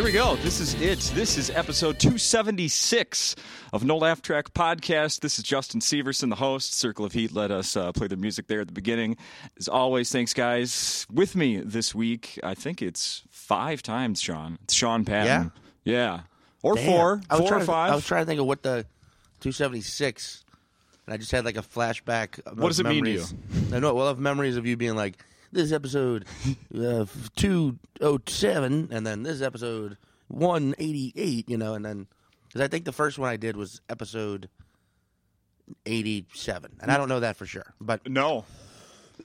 Here we go. This is it. This is episode 276 of No Laugh Track Podcast. This is Justin Severson, the host. Circle of Heat let us uh, play the music there at the beginning. As always, thanks, guys. With me this week, I think it's five times, Sean. It's Sean Patton. Yeah. Yeah. Or Damn. four. I was Four trying or to- five. I was trying to think of what the 276, and I just had like a flashback. Of What does it mean to memories. I know. Well, of memories of you being like, this is episode uh, 207, and then this episode 188, you know, and then, because I think the first one I did was episode 87, and I don't know that for sure, but no.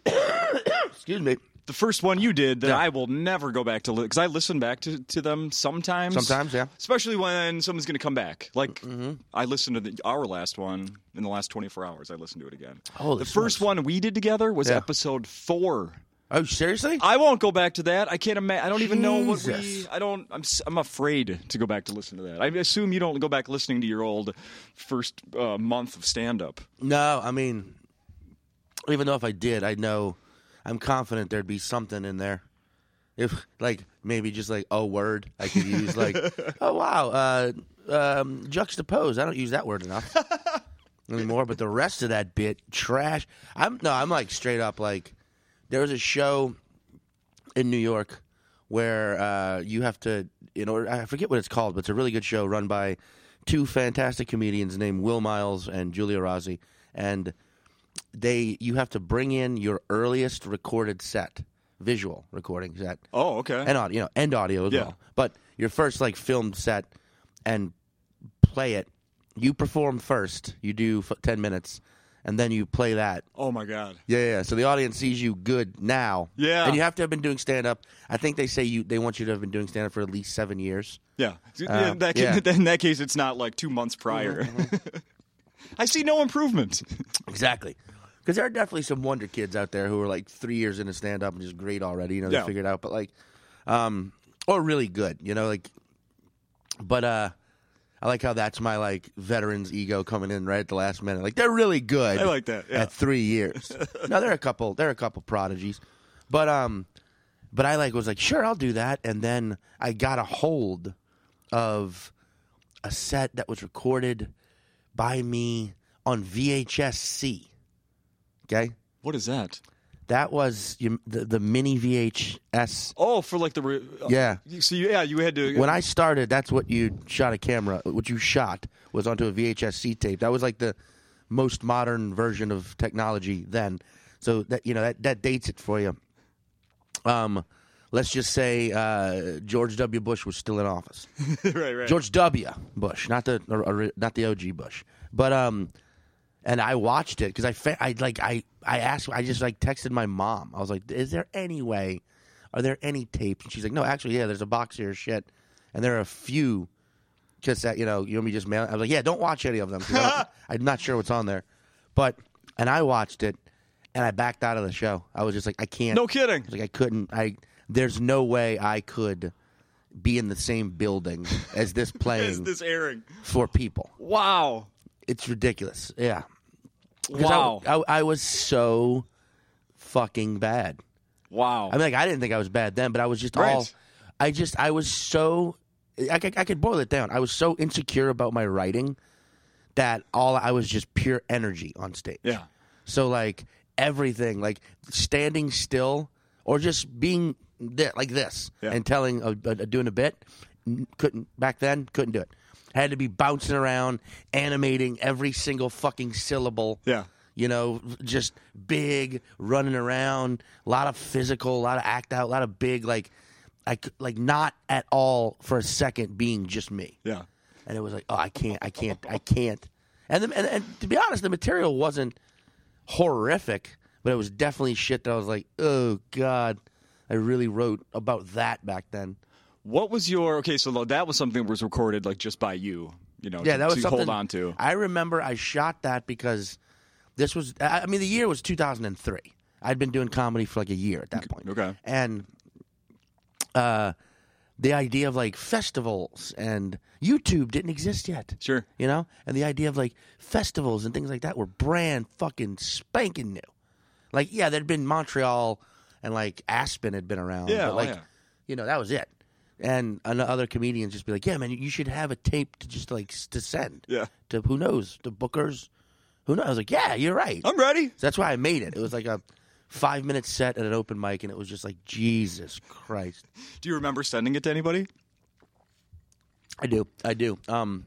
excuse me. The first one you did that Yeah. I will never go back to because I listen back to, to them sometimes. Sometimes, yeah. Especially when someone's going to come back. Like Mm-hmm. I listened to the, our last one in the last 24 hours. I listened to it again. Holy the first one we did together was Yeah. episode four. Oh, seriously? I won't go back to that. I can't imagine. I don't even know what we. Jesus. I don't. I'm. s- I'm afraid to go back to listen to that. I assume you don't go back listening to your old first uh, month of stand up. No, I mean, even though if I did, I know, I'm confident there'd be something in there. If like maybe just like a word I could use, like oh wow, uh, um, juxtapose. I don't use that word enough anymore. But the rest of that bit, trash. I'm no, I'm like straight up like there was a show in New York where uh, you have to, in order, I forget what it's called, but it's a really good show run by two fantastic comedians named Will Miles and Julia Rossi, and they you have to bring in your earliest recorded set, visual recording set, Oh, okay. and audio, you know, and audio as Yeah. well. But your first like filmed set and play it. You perform first. You do f- ten minutes, and then you play that. oh my god. Yeah, yeah. So the audience sees you good now. Yeah. And you have to have been doing stand up. I think they say you they want you to have been doing stand up for at least seven years. Yeah. Uh, in, that, yeah. in that case, it's not like two months prior. I see no improvement. Exactly. Because there are definitely some wonder kids out there who are like three years into stand up and just great already. You know, they Yeah. figured it out. But like, um, or really good. You know, like, but uh, I like how that's my like veterans ego coming in right at the last minute. Like they're really good. I like that, yeah. At three years. no, there are a couple. There are a couple prodigies, but um, but I like was like sure I'll do that, and then I got a hold of a set that was recorded by me on VHS C. Okay, What is that? That was you- the the mini VHS. Oh, for like the. Re- uh, Yeah. So you, yeah, you had to. When I started, that's what you shot a camera. What you shot was onto a VHS C tape. That was like the most modern version of technology then. So that you know that that dates it for you. Um, let's just say uh, George W. Bush was still in office. right, right. George W. Bush, not the or, or, not the OG Bush, but um, and I watched it because I fa- I like I I asked I just like texted my mom. I was like, "Is there any way? Are there any tapes?" And she's like, "No, actually, yeah. There's a box here, shit, and there are a few cassette. You know, you want me just mail?" I was like, "Yeah, don't watch any of them. I I'm not sure what's on there." But and I watched it, and I backed out of the show. I was just like, I can't. no kidding. I like I couldn't. I there's no way I could be in the same building as this Is playing this airing? for people. Wow. It's ridiculous. Yeah. 'Cause I- Wow. I, I was so fucking bad. Wow. I mean, like I didn't think I was bad then, but I was just Right. all. I just I was so. I, could- I could boil it down. I was so insecure about my writing that all I was just pure energy on stage. yeah. So like everything, like standing still or just being there, like this Yeah. and telling, uh, uh, doing a bit, couldn't back then, couldn't do it. Had to be bouncing around, animating every single fucking syllable. Yeah. You know, just big, running around, a lot of physical, a lot of act out, a lot of big, like, I like not at all for a second being just me Yeah. and it was like, oh, I can't, I can't, I can't. And, the, and and to be honest, the material wasn't horrific, but it was definitely shit that I was like, oh god, I really wrote about that back then. What was your okay? So that was something that was recorded like just by you. You know. Yeah, to, that was to something hold on to. I remember I shot that because this was, I mean, the year was 2003. I'd been doing comedy for like a year at that point. Okay. and uh, the idea of like festivals and YouTube didn't exist yet. Sure. you know, and the idea of like festivals and things like that were brand fucking spanking new. Like, yeah, there'd been Montreal and like Aspen had been around. Yeah, but oh, like, yeah. you know, that was it. And other comedians just be like, "Yeah, man, you should have a tape to just like s- to send Yeah. to who knows to bookers, who knows." I was like, "Yeah, you're right." I'm ready. So that's why I made it. It was like a five minute set at an open mic, and it was just like Jesus Christ. Do you remember sending it to anybody? I do, I do. Um,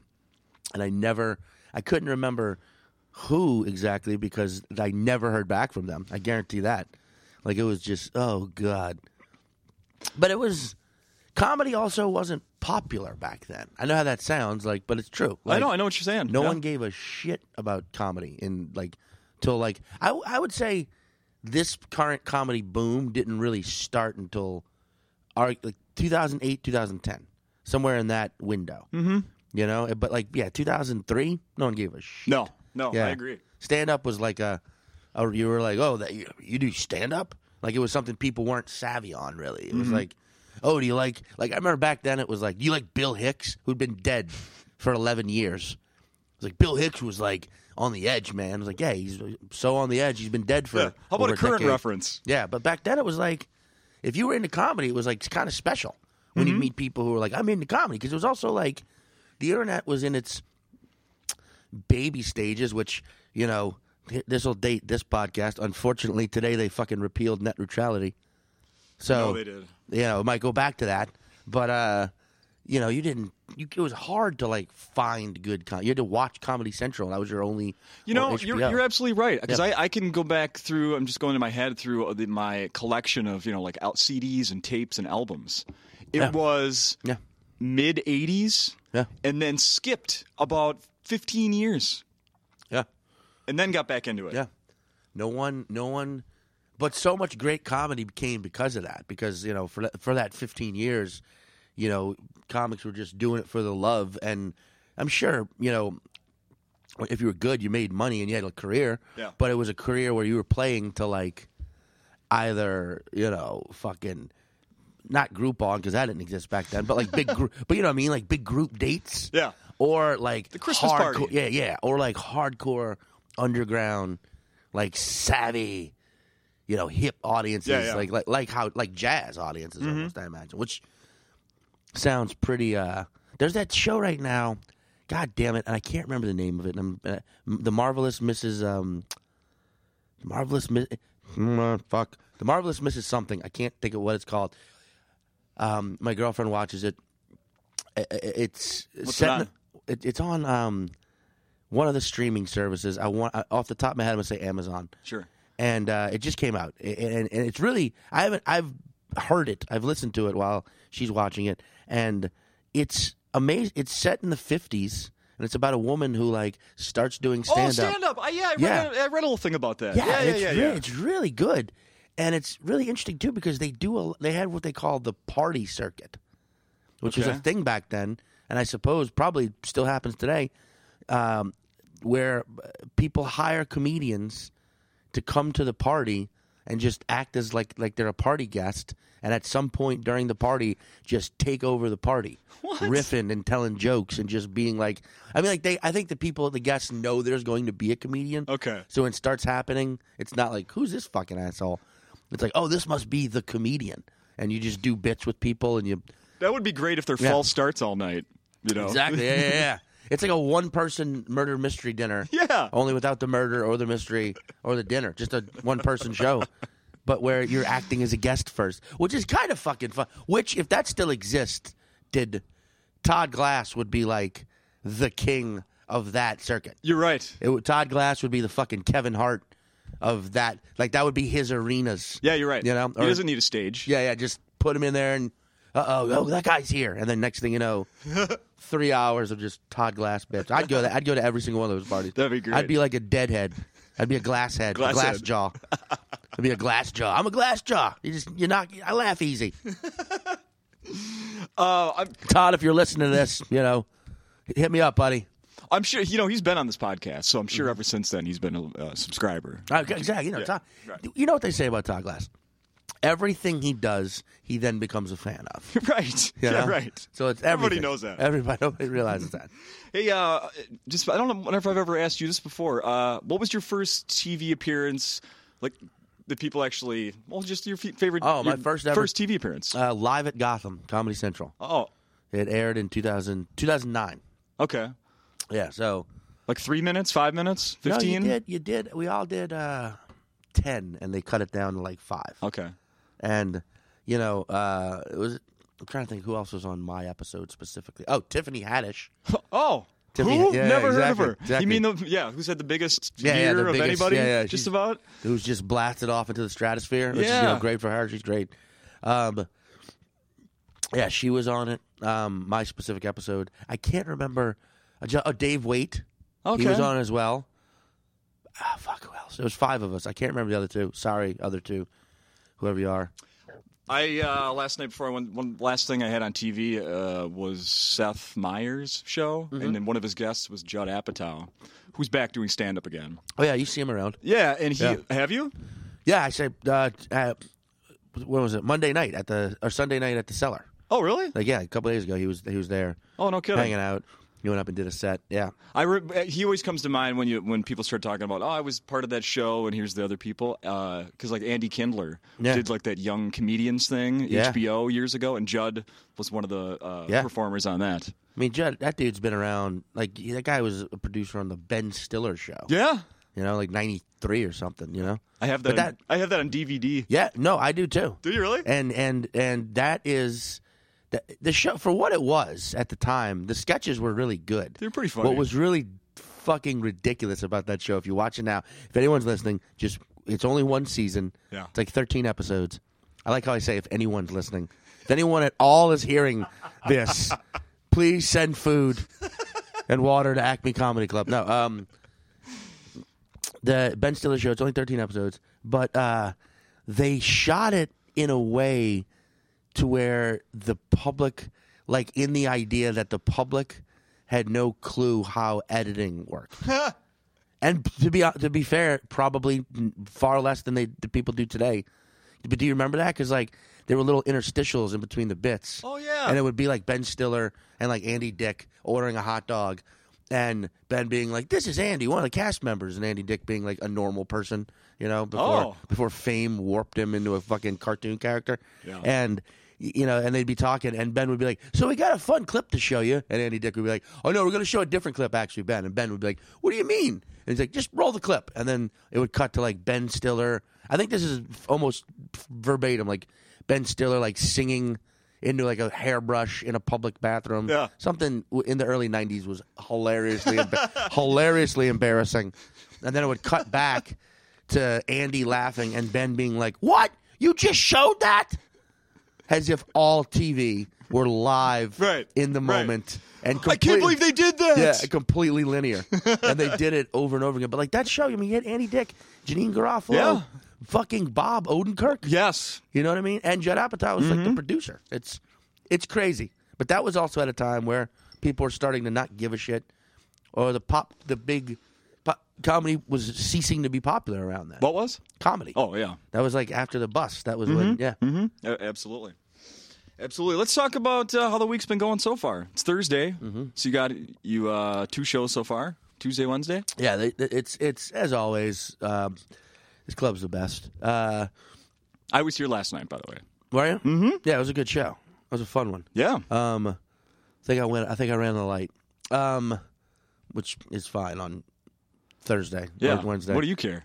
and I never, I couldn't remember who exactly because I never heard back from them. I guarantee that. Like it was just, oh god. But it was comedy. Also, wasn't popular back then. I know how that sounds like, but it's true. I know. I know what you're saying. No Yeah. one gave a shit about comedy in like till like I I would say this current comedy boom didn't really start until our like 2008 2010 somewhere in that window. Mm-hmm. You know, but like yeah, 2003, no one gave a shit. No. No. Yeah. I agree. Stand up was like a, a you were like, oh, that you, you do stand up? Like it was something people weren't savvy on. Really, it was Mm-hmm. like, oh, do you like? Like I remember back then, it was like, do you like Bill Hicks, who'd been dead for eleven years? It was like Bill Hicks was like on the edge, man. I was like, yeah, he's so on the edge. He's been dead for. Yeah. How about a current decade. reference? Yeah, but back then it was like, if you were into comedy, it was like it's kind of special when Mm-hmm. you meet people who were like, I'm into comedy because it was also like, the internet was in its baby stages, which you know this will date this podcast. Unfortunately, today they fucking repealed net neutrality. So No, they did. You know, it might go back to that, but uh, you know, you didn't. You, it was hard to like find good. Com- you had to watch Comedy Central. That was your only. You know, you're, you're absolutely right because Yep. I, I can go back through. I'm just going in my head through the, my collection of you know like out CDs and tapes and albums. It Yeah. was yeah, mid '80s, Yeah. and then skipped about 15 years, yeah. and then got back into it. Yeah. No one, no one, but so much great comedy came because of that. Because you know, for that, for that fifteen years, you know, comics were just doing it for the love, and I'm sure you know, if you were good, you made money and you had a career. Yeah. But it was a career where you were playing to like either you know, fucking. Not Groupon because that didn't exist back then, but like big group, but you know what I mean, like big group dates, Yeah. or like The Christmas hardcore, party. yeah, yeah, or like hardcore underground, like savvy, you know, hip audiences, Yeah, yeah. like like like how like jazz audiences almost, I imagine, which sounds pretty. uh There's that show right now. God damn it, and I can't remember the name of it. And uh, the marvelous Mrs. Um, marvelous Miss. Mm, fuck the marvelous Mrs. Something. I can't think of what it's called. Um, my girlfriend watches it. It's What's set it on? it- it's on um, one of the streaming services. I want off the top of my head, I'm gonna say Amazon, Sure. And uh, it just came out, and, and it's really I haven't I've heard it, I've listened to it while she's watching it, and it's amazing. It's set in the 50s, and it's about a woman who like starts doing stand up. Oh, stand up. I, yeah, I read, Yeah. A, I read a little thing about that. Yeah, yeah, it's, yeah, really, yeah. it's really good, and it's really interesting too because they do a, they had what they call the party circuit, which was a thing back then, and I suppose probably still happens today, um, where uh, people hire comedians to come to the party and just act as like like they're a party guest, and at some point during the party, just take over the party, What? riffing and telling jokes and just being like, I mean, like they, I think the people, the guests know there's going to be a comedian, Okay. so when it starts happening, it's not like who's this fucking asshole. It's like, oh, this must be the comedian, and you just do bits with people, and you That would be great if their Yeah. false starts all night. You know. exactly, yeah, yeah, yeah. It's like a one-person murder mystery dinner, Yeah. only without the murder or the mystery or the dinner, just a one-person show, but where you're acting as a guest first, which is kind of fucking fun. Which, if that still exists, did Todd Glass would be like the king of that circuit. You're right. It Todd Glass would be the fucking Kevin Hart of that. Like that would be his arenas. Yeah, you're right. You know, he doesn't need a stage. Yeah, yeah. Just put him in there and oh, oh that guy's here, and then next thing you know, three hours of just Todd Glass bits. I'd go. To, I'd go to every single one of those parties. That'd be great. I'd be like a deadhead. I'd be a glass head, Glass a glass head. jaw. I'd be a glass jaw. I'm a glass jaw. You just you knock. I laugh easy. Uh, I'm, Todd, if you're listening to this, you know, hit me up, buddy. I'm sure you know he's been on this podcast, so I'm sure Mm-hmm. ever since then he's been a uh, subscriber. Uh, Exactly. You know, Yeah, Todd, right. you know what they say about Todd Glass. Everything he does, he then becomes a fan of. right. you Yeah. Right. So it's Everybody knows that. Everybody realizes that. Hey, uh, just I don't know if I've ever asked you this before. Uh, what was your first TV appearance? Like that people actually? Well, just your favorite. Oh, my first ever- first TV appearance. Uh, live at Gotham Comedy Central. oh, It aired in 2000, 2009. okay. Yeah, so Like three minutes, five minutes, fifteen. No, you did. You did. We all did uh, ten, and they cut it down to like five. Okay. And you know, uh, it was. I'm trying to think who else was on my episode specifically. Oh, Tiffany Haddish. Oh. Tiffany- Who? yeah, Never heard of her. exactly. You mean the yeah? Who's had the biggest Yeah, yeah, year the of biggest- anybody? yeah, yeah, just about. Who's just blasted off into the stratosphere? Which is you Yeah. know, great for her. She's great. Um, yeah, she was on it. Um, my specific episode. I can't remember. Uh, oh, Dave Waite. Okay. He was on as well. Ah, fuck. Who else? There was five of us. I can't remember the other two. Sorry, other two. Whoever you are. I uh, last night before I went, one last thing I had on TV uh, was Seth Meyers' show, Mm-hmm. and then one of his guests was Judd Apatow, who's back doing stand up again. Oh yeah, you see him around. Yeah, and he Yeah. have you? Yeah, I said. Uh, uh, when was it? Monday night at the or Sunday night at the cellar. Oh, really? Like yeah, a couple days ago he was he was there Oh, no kidding. hanging out. He went up and did a set. Yeah. I re- he always comes to mind when you when people start talking about oh I was part of that show and here's the other people because like Andy Kindler Yeah. did like that young comedians thing Yeah. HBO years ago and Judd was one of the uh, Yeah. performers on that. I mean, Judd, that dude's been around. Like that guy was a producer on the Ben Stiller show. Yeah, You know, like '93 or something. You know. I have that. On- I have that on DVD. Yeah. No, I do too. Do you really? And and and that is the, the show for what it was at the time. The sketches were really good. They're pretty funny. What was really fucking ridiculous about that show? If you watch it now, if anyone's listening, just it's only one season. Yeah. It's like 13 episodes. I like how I say if anyone's listening. If anyone at all is hearing this, please send food and water to Acme Comedy Club. No, um, the Ben Stiller show. It's only 13 episodes, but uh, they shot it in a way to where the public, like in the idea that the public had no clue how editing worked. and to be to be fair, probably far less than they the people do today. But do you remember that? Because like there were little interstitials in between the bits. Oh, yeah. and it would be like Ben Stiller and like Andy Dick ordering a hot dog, and Ben being like, "This is Andy, one of the cast members," and Andy Dick being like a normal person, you know, before Oh. before fame warped him into a fucking cartoon character, Yeah. and. You know, and they'd be talking, and Ben would be like, "So we got a fun clip to show you," and Andy Dick would be like, "Oh no, we're going to show a different clip, actually, Ben." And Ben would be like, "What do you mean?" And he's like, "Just roll the clip," and then it would cut to like Ben Stiller. I think this is almost verbatim, like Ben Stiller like singing into like a hairbrush in a public bathroom. Yeah. something in the early '90s was hilariously emba- hilariously embarrassing, and then it would cut back to Andy laughing and Ben being like, "What? You just showed that?" As if all TV were live Right. in the Right. moment. And I can't believe they did that. yeah, completely linear, and they did it over and over again. But like that show, I mean, you had Andy Dick, Janeane Garofalo, Yeah. fucking Bob Odenkirk. Yes. You know what I mean? And Judd Apatow was Mm-hmm. like the producer. It's it's crazy. But that was also at a time where people were starting to not give a shit, or the pop, the big comedy was ceasing to be popular around that. What was? comedy. Oh yeah. that was like after the bus. That was when yeah. Uh, absolutely. Absolutely. Let's talk about uh, how the week's been going so far. It's Thursday, Mm-hmm. so you got you uh, two shows so far. Tuesday, Wednesday. Yeah, they, they- it's it's as always. Um, this club's the best. Uh, I was here last night, by the way. were you? Mm-hmm. Yeah, it was a good show. It was a fun one. Yeah. Um, I think I went. I think I ran the light. Um, which is fine on Thursday. yeah. or Wednesday. What do you care?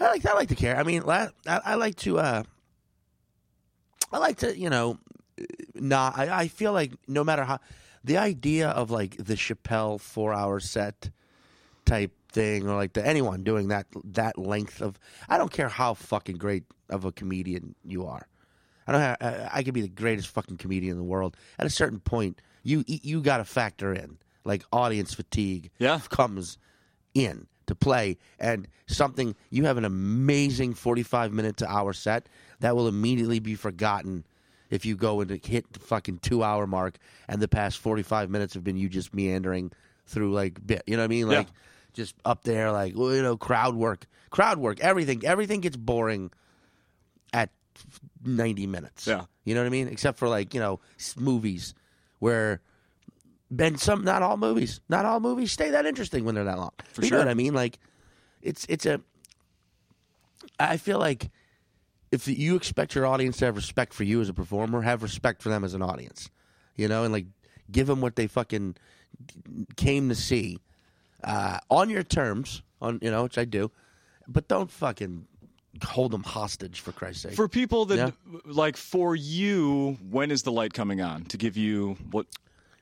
I like. I like to care. I mean, la- I, I like to. Uh, I like to. You know, not. I, I feel like no matter how, the idea of like the Chappelle four hour set type thing, or like the anyone doing that that length of. I don't care how fucking great of a comedian you are. I don't. Have, I, I could be the greatest fucking comedian in the world. At a certain point, you you got to factor in like audience fatigue. Yeah. comes in to play and something you have an amazing 45 minute to hour set that will immediately be forgotten if you go and hit the fucking two hour mark and the past 45 minutes have been you just meandering through like bit you know what i mean Yeah. like just up there like well, you know crowd work crowd work everything everything gets boring at 90 minutes Yeah. you know what i mean except for like you know movies where and some not all movies not all movies stay that interesting when they're that long For you sure. know what i mean like it's it's a i feel like if you expect your audience to have respect for you as a performer, have respect for them as an audience. You know, and like give them what they fucking came to see uh, on your terms, on you know, which I do, but don't fucking hold them hostage for Christ's sake. For people that Yeah. like for you, when is the light coming on to give you what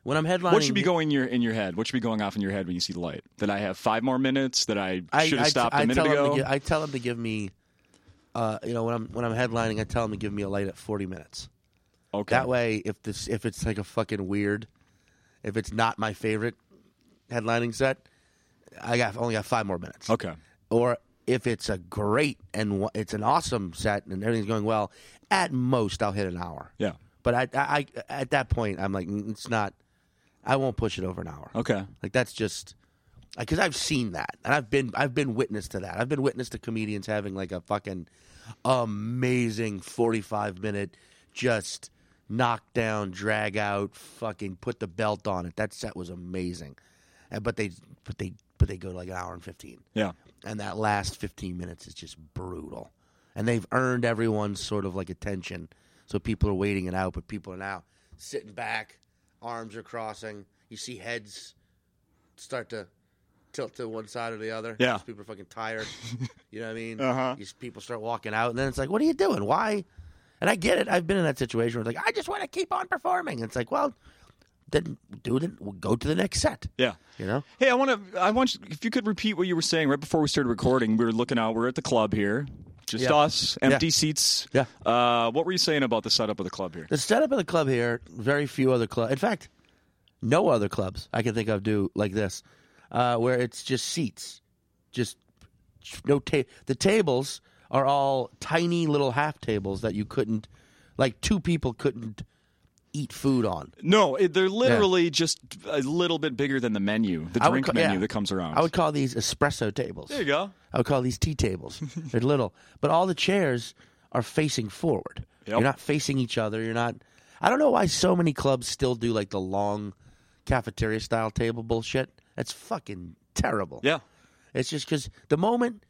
when I'm headlining, what should be going in your in your head? What should be going off in your head when you see the light? That I have five more minutes. That I I, should have stopped I a minute ago. Give, I tell them to give me, uh, you know, when I'm when I'm headlining, I tell them to give me a light at 40 minutes. okay. That way, if this if it's like a fucking weird, if it's not my favorite headlining set, I got only got five more minutes. Okay. Or if it's a great and it's an awesome set and everything's going well, at most I'll hit an hour. Yeah. But I, I, I at that point I'm like "Mm, it's not. I won't push it over an hour. Okay. Like that's just because I've seen that and I've been I've been witness to that. I've been witness to comedians having like a fucking amazing 45 minute just knock down, drag out, fucking put the belt on it. That set was amazing. And but they but they but they go to like an hour and 15. Yeah. And that last 15 minutes is just brutal. And they've earned everyone's sort of like attention. So people are waiting it out, but people are now sitting back, arms are crossing. You see heads start to tilt to one side or the other. Yeah, People are fucking tired. you know what I mean? Uh-huh. S- people start walking out, and then it's like, what are you doing? Why? And I get it. I've been in that situation where it's like, I just want to keep on performing. It's like, well, then do it. We'll go to the next set. Yeah. You know? Hey, I want to. I want you, if you could repeat what you were saying right before we started recording. We were looking out. We're at the club here, just Yeah. us, empty Yeah. seats. Yeah. Uh, what were you saying about the setup of the club here? The setup of the club here, very few other clubs. In fact, no other clubs I can think of do like this, uh, where it's just seats, just no ta- The tables are all tiny little half tables that you couldn't, like two people couldn't eat food on. No, they're literally just a little bit bigger than the menu, the drink ca- menu yeah. that comes around. I would call these espresso tables. there you go. I would call these tea tables. They're little, but all the chairs are facing forward. Yep. You're not facing each other. You're not. I don't know why so many clubs still do like the long cafeteria style table bullshit. That's fucking terrible. Yeah. It's just because the moment.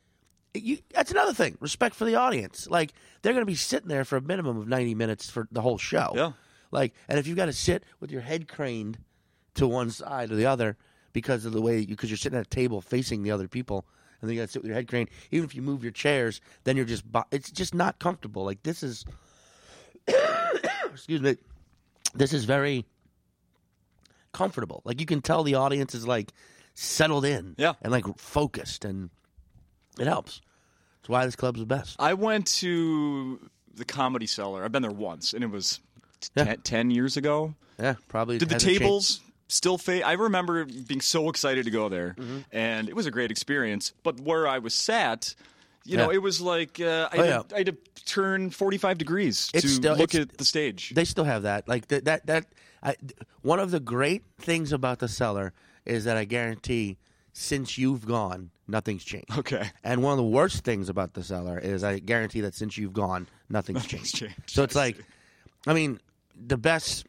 You, that's another thing. Respect for the audience. Like they're going to be sitting there for a minimum of ninety minutes for the whole show. Yeah. Like, and if you've got to sit with your head craned to one side or the other because of the way you, because you're sitting at a table facing the other people, and then you got to sit with your head craned. Even if you move your chairs, then you're just, it's just not comfortable. Like this is, excuse me, this is very comfortable. Like you can tell the audience is like settled in, Yeah. and like focused, and it helps. That's why this club's the best. I went to the Comedy Cellar. I've been there once, and it was t- Yeah. ten, 10 years ago. Yeah, probably. Did the tables still fade? I remember being so excited to go there, Mm-hmm. and it was a great experience. But where I was sat, you know, Yeah. it was like uh, I, Oh, had yeah. to, I had to turn 45 degrees It's to still- look at the stage. They still have that. Like that. That. that I, one of the great things about the cellar is that I guarantee, since you've gone, nothing's changed. okay. And one of the worst things about the cellar is I guarantee that since you've gone, nothing's, Nothing's changed. changed. So it's like, I mean, the best.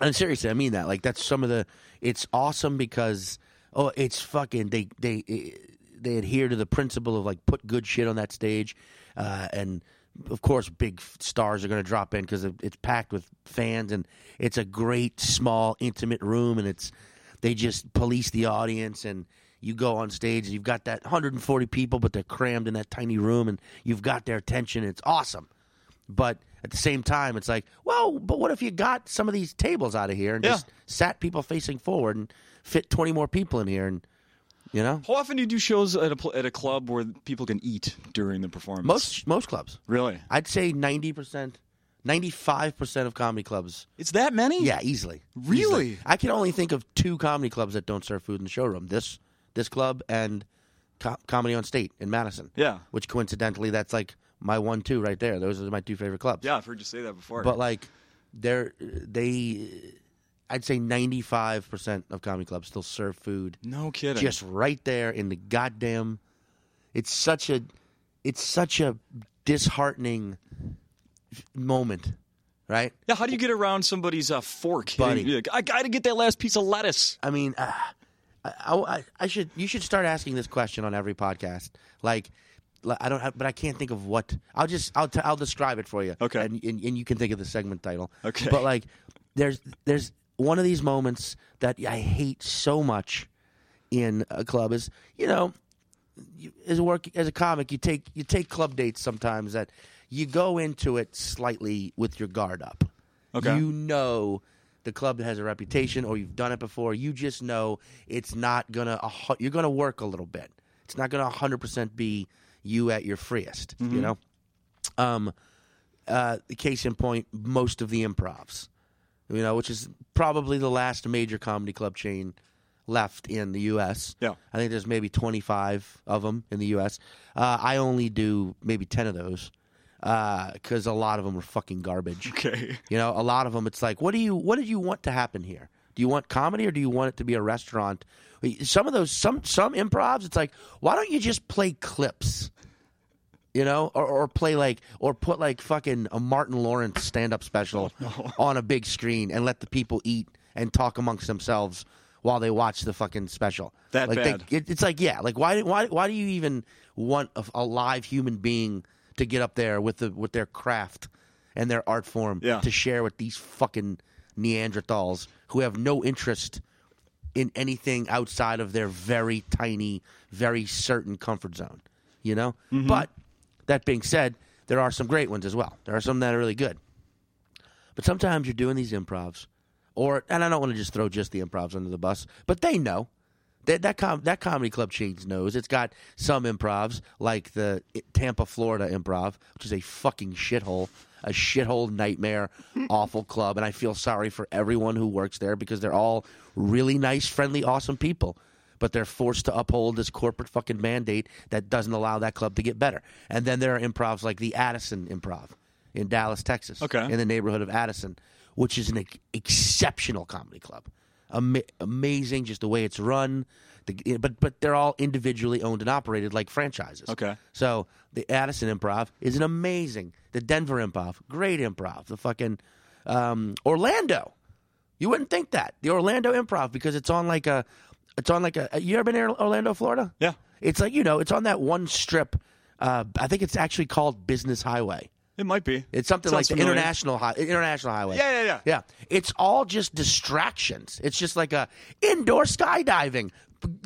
And seriously, I mean that. Like that's some of the. It's awesome because oh, it's fucking. They they they adhere to the principle of like put good shit on that stage, uh, and of course, big stars are going to drop in because it's packed with fans, and it's a great small intimate room, and it's they just police the audience and you go on stage and you've got that 140 people but they're crammed in that tiny room and you've got their attention it's awesome but at the same time it's like well but what if you got some of these tables out of here and Yeah. just sat people facing forward and fit 20 more people in here and you know How often do you do shows at a, at a club where people can eat during the performance? most most clubs Really? i'd say 90% 95% of comedy clubs It's that many? yeah easily Really? Easily. i can only think of two comedy clubs that don't serve food in the showroom this this club and Co- comedy on state in madison Yeah. which coincidentally that's like my one two right there those are my two favorite clubs Yeah, I've heard you say that before. but like they're they i'd say 95% of comedy clubs still serve food no kidding. just right there in the goddamn it's such a it's such a disheartening moment right yeah, how do you get around somebody's uh, fork? Buddy. Like, I got to get that last piece of lettuce. i mean uh, I, I, I should you should start asking this question on every podcast like, I don't, have, but I can't think of what. I'll just I'll t- I'll describe it for you. Okay. and, and and you can think of the segment title. Okay. but like there's there's one of these moments that I hate so much in a club is you know you, as a work as a comic you take you take club dates sometimes that you go into it slightly with your guard up. Okay. You know the club has a reputation or you've done it before. You just know it's not gonna you're gonna work a little bit. It's not gonna 100% be you at your freest, you know? Um uh the case in point most of the improvs. You know, which is probably the last major comedy club chain left in the US. Yeah. I think there's maybe 25 of them in the U.S. Uh, I only do maybe 10 of those because a lot of them are fucking garbage. Okay. You know, a lot of them, it's like, what do you, what did you want to happen here? Do you want comedy or do you want it to be a restaurant? Some of those, some some improvs, it's like, why don't you just play clips? You know, or, or play like, or put like fucking a Martin Lawrence stand up special on a big screen and let the people eat and talk amongst themselves while they watch the fucking special. That like bad. They, it, it's like, yeah, like why, why, why do you even want a, a live human being to get up there with the with their craft and their art form Yeah. to share with these fucking Neanderthals who have no interest in anything outside of their very tiny, very certain comfort zone. You know? Mm-hmm. But that being said, there are some great ones as well. There are some that are really good. But sometimes you're doing these improvs, or and I don't want to just throw just the improvs under the bus, but they know that that com- that comedy club chain knows it's got some improvs like the Tampa, Florida improv, which is a fucking shithole, a shithole nightmare, awful club, and I feel sorry for everyone who works there because they're all really nice, friendly, awesome people. But they're forced to uphold this corporate fucking mandate that doesn't allow that club to get better. And then there are improvs like the Addison Improv in Dallas, Texas, Okay. in the neighborhood of Addison, which is an ex- exceptional comedy club. Ama- amazing, just the way it's run. The, but but they're all individually owned and operated like franchises. Okay. So the Addison Improv is an amazing. The Denver Improv, great improv. The fucking um, Orlando. You wouldn't think that the Orlando Improv because it's on like a, it's on like a. You ever been to Orlando, Florida? Yeah. It's like you know, it's on that one strip. Uh, I think it's actually called Business Highway. It might be. It's something Sounds like the international hi- international highway. Yeah, yeah, yeah. Yeah. It's all just distractions. It's just like a indoor skydiving,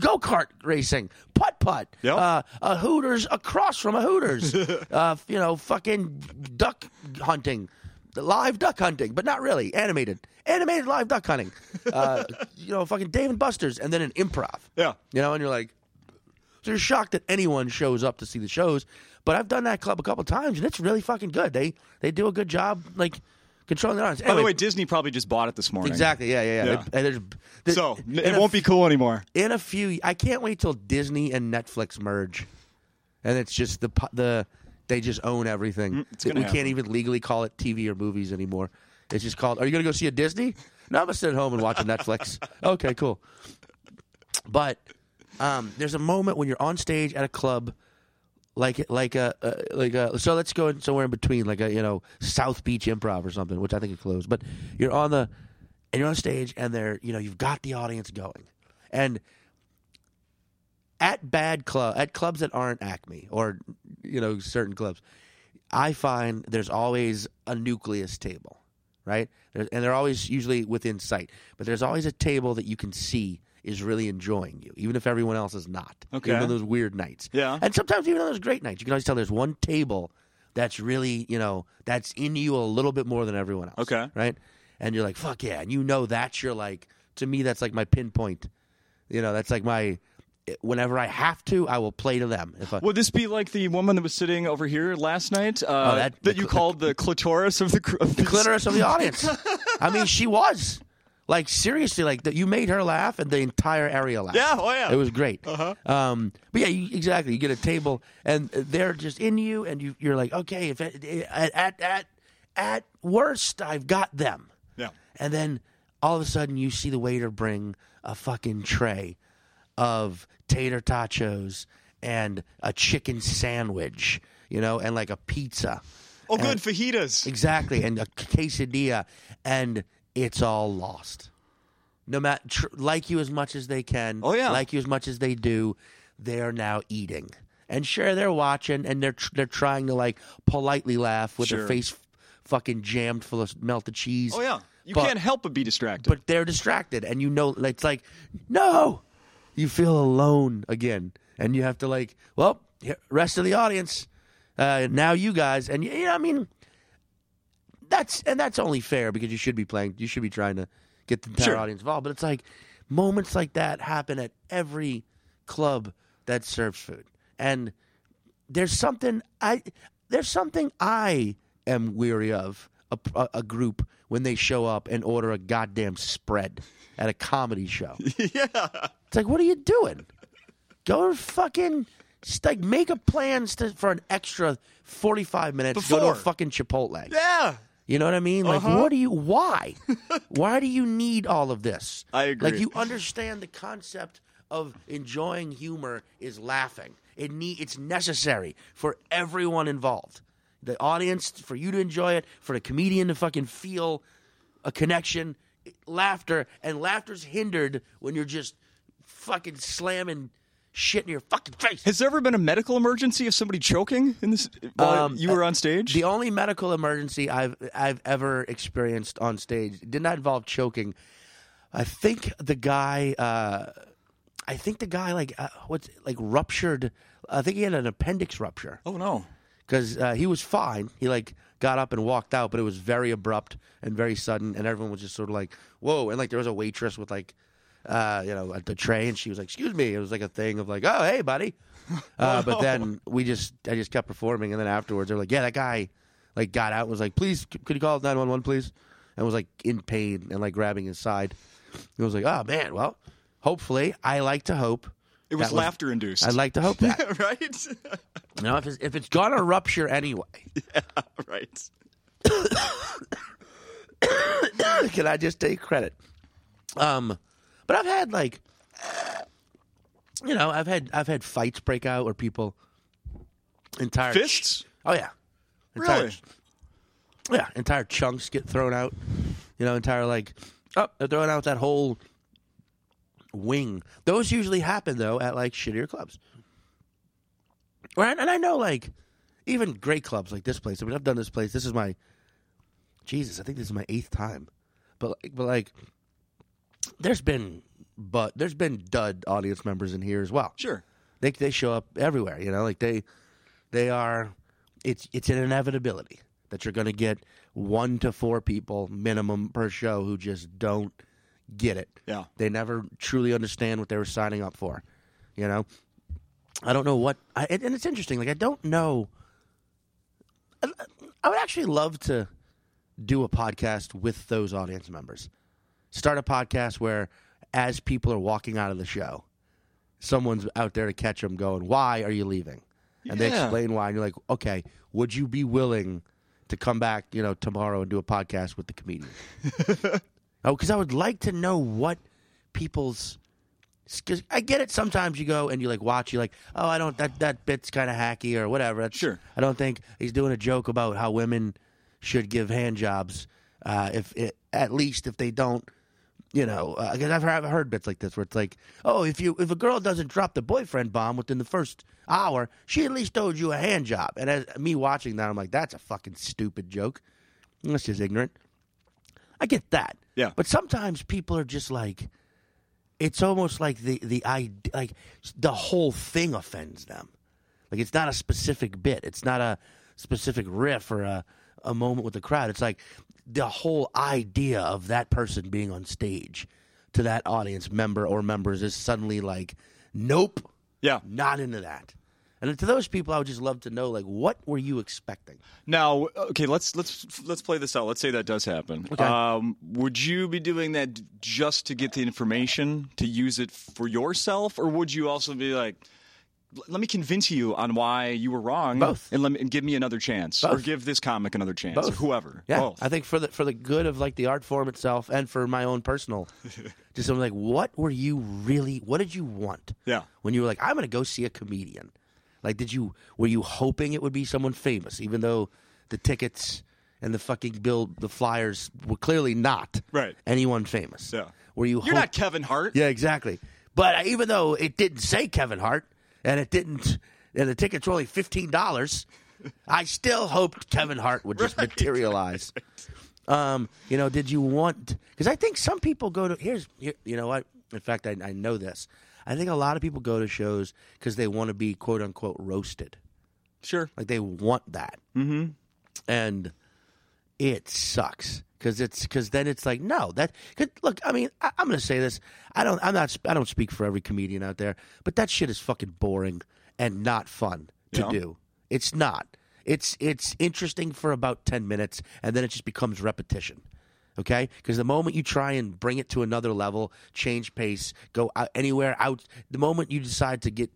go kart racing, putt putt, Yep. uh, a Hooters across from a Hooters, uh, you know, fucking duck hunting, live duck hunting, but not really animated, animated live duck hunting. Uh, you know, fucking Dave and Buster's, and then an improv. Yeah. You know, and you're like, so you're shocked that anyone shows up to see the shows. But I've done that club a couple times, and it's really fucking good. They they do a good job, like controlling the audience. By the way, Disney probably just bought it this morning. exactly, yeah, yeah, yeah. Yeah. And there's, there- So it won't be cool anymore. in a few. I can't wait till Disney and Netflix merge, and it's just the the they just own everything. Mm, we happen. can't even legally call it TV or movies anymore. It's just called. Are you going to go see a Disney? No, I'm gonna sit at home and watch a Netflix. okay, cool. But um, there's a moment when you're on stage at a club, like like a uh, like a. So let's go somewhere in between, like a you know South Beach Improv or something, which I think is closed. But you're on the and you're on stage, and they're you know you've got the audience going, and at bad club at clubs that aren't Acme or you know certain clubs, I find there's always a nucleus table, right? There's, and they're always usually within sight, but there's always a table that you can see is really enjoying you, even if everyone else is not. Okay. even on those weird nights. Yeah. and sometimes even on those great nights, you can always tell there's one table that's really you know that's in you a little bit more than everyone else. Okay. right? And you're like, fuck yeah, and you know that's your like. To me, that's like my pinpoint. You know, that's like my. Whenever I have to, I will play to them. If I, Would this be like the woman that was sitting over here last night? Uh, Oh, that- that the you cl- called the clitoris of the, of the clitoris of the audience. I mean, she was like seriously like that. You made her laugh, and the entire area laughed. Yeah, oh, yeah. it was great. Uh-huh. Um, but yeah, you, exactly. You get a table, and they're just in you, and you, you're like, okay, if at at at at worst, I've got them. Yeah. And then all of a sudden, you see the waiter bring a fucking tray of tater tachos and a chicken sandwich, you know, and like a pizza. Oh, good fajitas. Exactly, and a quesadilla, and it's all lost. No matter tr- like you as much as they can. Oh, yeah. like you as much as they do. They are now eating, and sure they're watching and they're tr- they're trying to like politely laugh with Sure. their face fucking jammed full of melted cheese. Oh yeah, you But- can't help but be distracted. but they're distracted and you know it's like no you feel alone again and you have to like well rest of the audience uh, now you guys and you know i mean that's and that's only fair because you should be playing you should be trying to get the entire Sure. audience involved but it's like moments like that happen at every club that serves food and there's something I there's something I am weary of a, a, a group when they show up and order a goddamn spread at a comedy show. yeah, It's like, what are you doing? Go to fucking just like make a plans to, for an extra forty five minutes. Go to a Before. fucking Chipotle. yeah. You know what I mean? Like, Uh-huh. what do you? Why? why do you need all of this? I agree. Like, you understand the concept of enjoying humor is laughing. It need, it's necessary for everyone involved. The audience, for you to enjoy it, for the comedian to fucking feel a connection, laughter, and laughter's hindered when you're just fucking slamming shit in your fucking face. Has there ever been a medical emergency of somebody choking in this while Um, you were on stage? The only medical emergency I've I've ever experienced on stage did not involve choking. I think the guy, uh, I think the guy like uh, what's like ruptured. I think he had an appendix rupture oh no. because uh, he was fine. He like got up and walked out, but it was very abrupt and very sudden, and everyone was just sort of like, "Whoa!" And like there was a waitress with like, uh, you know, at the tray, and she was like, "Excuse me." It was like a thing of like, "Oh, hey, buddy." Uh, but then we just, I just kept performing, and then afterwards they're like, "Yeah, that guy, like, got out, and was like, please, c- could you call nine one one, please?" And was like in pain and like grabbing his side. It was like, "Oh man, well, hopefully, I like to hope." It was that laughter induced. I'd like to hope that. right? You know, if it's, if it's gonna rupture anyway, yeah, right. can I just take credit? Um, but I've had like, you know, I've had I've had fights break out where people entire Fists? oh yeah, entire, Really? yeah, entire chunks get thrown out. You know, entire like oh they're throwing out that whole wing. Those usually happen though at like shittier clubs. Right, and I know like even great clubs like this place. I mean, I've done this place. This is my Jesus. I think this is my eighth time, but like, but like, there's been but there's been dud audience members in here as well. Sure. They they show up everywhere. You know, like they they are. It's it's an inevitability that you're going to get one to four people minimum per show who just don't get it. Yeah. They never truly understand what they were signing up for. You know, I don't know what, I, and and it's interesting. Like I don't know. I, I would actually love to do a podcast with those audience members. Start a podcast where, as people are walking out of the show, someone's out there to catch them, going, "Why are you leaving?" And they explain why, and you're like, "Okay, would you be willing to come back, you know, tomorrow and do a podcast with the comedian?" oh, because I would like to know what people's. I get it. Sometimes you go and you like watch. You like, oh, I don't. That that bit's kind of hacky or whatever. That's, Sure. I don't think he's doing a joke about how women should give hand jobs. Uh, if it, at least if they don't, you know, uh, because I've, heard- I've heard bits like this where it's like, oh, if you if a girl doesn't drop the boyfriend bomb within the first hour, she at least owed you a hand job. And as me watching that, I'm like, that's a fucking stupid joke. That's just ignorant. I get that. Yeah. But sometimes people are just like, it's almost like the the I like the whole thing offends them. Like it's not a specific bit. It's not a specific riff or a a moment with the crowd. It's like the whole idea of that person being on stage to that audience member or members is suddenly like, nope, Yeah. not into that. And to those people, I would just love to know, like, what were you expecting? Now, okay, let's let's let's play this out. Let's say that does happen. Okay. Um, would you be doing that just to get the information to use it for yourself, or would you also be like, "L- let me convince you on why you were wrong, Both. and let me and give me another chance, or give this comic another chance, or Both. whoever. Yeah, Both. I think for the for the good of like the art form itself, and for my own personal, just I'm like, what were you really? What did you want? Yeah. When you were like, I'm going to go see a comedian. Like, did you were you hoping it would be someone famous, even though the tickets and the fucking bill, the flyers were clearly not Right. anyone famous. Yeah. Were you? You're not Kevin Hart. Yeah, exactly. But even though it didn't say Kevin Hart and it didn't and the tickets were only fifteen dollars, I still hoped Kevin Hart would just materialize. Um, you know, did you want? Because I think some people go to here's here, you know what? In fact, I, I know this. I think a lot of people go to shows because they want to be quote unquote roasted. Sure. Like they want that, mm-hmm. and it sucks because it's because then it's like no that look. I mean, I, I'm going to say this. I don't. I'm not. I don't speak for every comedian out there, but that shit is fucking boring and not fun to Yeah. do. It's not. It's it's interesting for about ten minutes, and then it just becomes repetition. Okay, because the moment you try and bring it to another level, change pace, go out, anywhere out, the moment you decide to get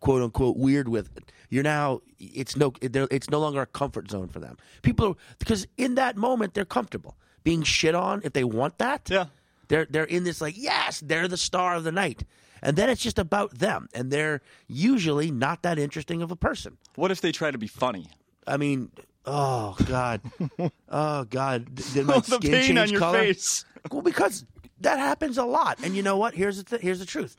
quote unquote weird with it, you're now it's no it's no longer a comfort zone for them. People are, because in that moment they're comfortable being shit on if they want that. Yeah. They're they're in this like yes, they're the star of the night. And then it's just about them and they're usually not that interesting of a person. What if they try to be funny? I mean, oh god. oh god, did my the skin change on your color? face. Well, because that happens a lot. And you know what? Here's the th- here's the truth.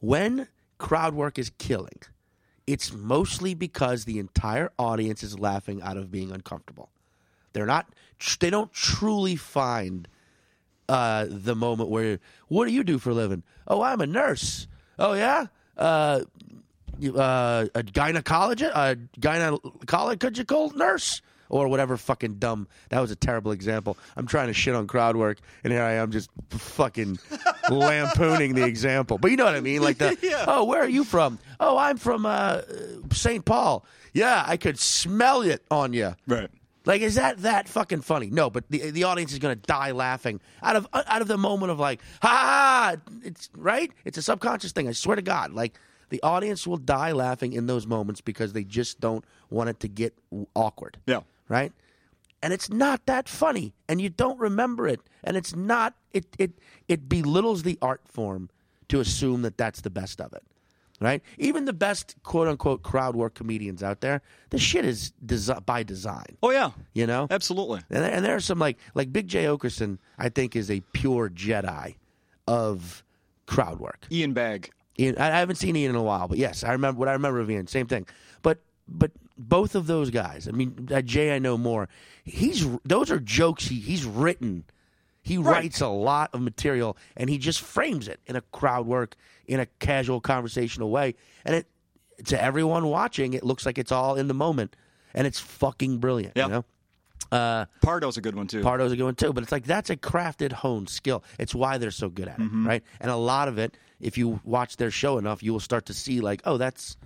When crowd work is killing, it's mostly because the entire audience is laughing out of being uncomfortable. They're not. They don't truly find uh, the moment where. What do you do for a living? Oh, I'm a nurse. Oh yeah. Uh, uh, a gynecologist, a gynecological nurse, or whatever fucking dumb. That was a terrible example. I'm trying to shit on crowd work, and here I am just fucking lampooning the example. But you know what I mean? Like the, oh, where are you from? Oh, I'm from uh, St. Paul. Yeah, I could smell it on you. Right. Like, is that that fucking funny? No, but the the audience is going to die laughing out of out of the moment of like, ha. It's right. It's a subconscious thing. I swear to God. Like, the audience will die laughing in those moments because they just don't want it to get awkward. Yeah. Right. And it's not that funny, and you don't remember it, and it's not. It it it belittles the art form to assume that that's the best of it. Right? Even the best quote unquote crowd work comedians out there, the shit is desi- by design. Oh yeah. You know, Absolutely. and there, and there are some like like Big Jay Oakerson. I think is a pure Jedi of crowd work. Ian Bagg. Ian, I I haven't seen Ian in a while, but yes, I remember what I remember of Ian. Same thing. But both of those guys. I mean, uh, Jay, I know more. He's those are jokes he he's written. He writes a lot of material, and he just frames it in a crowd work, in a casual conversational way, and it to everyone watching, it looks like it's all in the moment, and it's fucking brilliant. Yeah. You know. Uh, Pardo's a good one too. Pardo's a good one too, but it's like that's a crafted, honed skill. It's why they're so good at it, Mm-hmm. right? And a lot of it, if you watch their show enough, you will start to see like, oh, that's,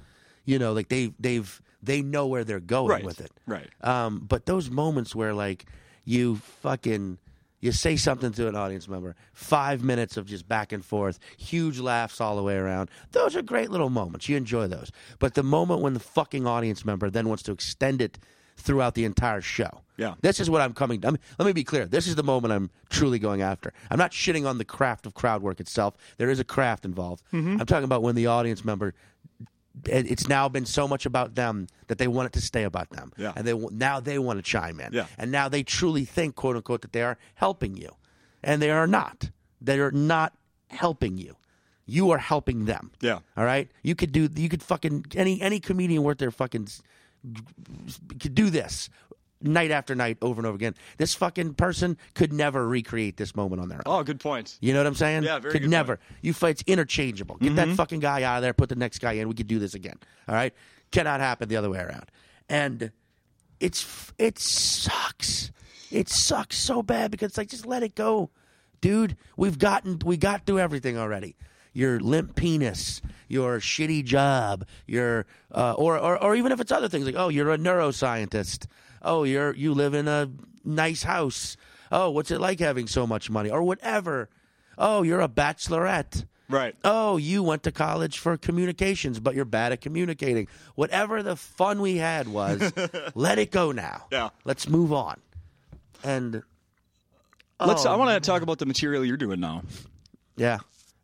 you know, like they they've they know where they're going Right. with it, Right. Um, but those moments where like you fucking you say something to an audience member, five minutes of just back and forth, huge laughs all the way around. Those are great little moments. You enjoy those. But the moment when the fucking audience member then wants to extend it throughout the entire show. Yeah. This is what I'm coming. I mean, let me be clear. This is the moment I'm truly going after. I'm not shitting on the craft of crowd work itself. There is a craft involved. I'm talking about when the audience member. It- It's now been so much about them that they want it to stay about them, Yeah. and they now they want to chime in, Yeah. and now they truly think, quote unquote, that they are helping you, and they are not. They are not helping you. You are helping them. Yeah. All right. You could do. You could fucking any any comedian worth their fucking could do this night after night over and over again. This fucking person could never recreate this moment on their own. Oh, good point. You know what I'm saying? Yeah, very could good never. You fight. It's interchangeable. Get that fucking guy out of there. Put the next guy in. We could do this again. All right. Cannot happen the other way around. And it's it sucks. It sucks so bad because it's like just let it go, dude. We've gotten we got through everything already. Your limp penis, your shitty job, your uh, or, or or even if it's other things like oh you're a neuroscientist, oh you're you live in a nice house, oh what's it like having so much money or whatever, oh you're a bachelorette. Right. Oh, you went to college for communications, but you're bad at communicating. Whatever the fun we had was, let it go now. Yeah. Let's move on. And Let's. Oh, I want to talk about the material you're doing now. yeah,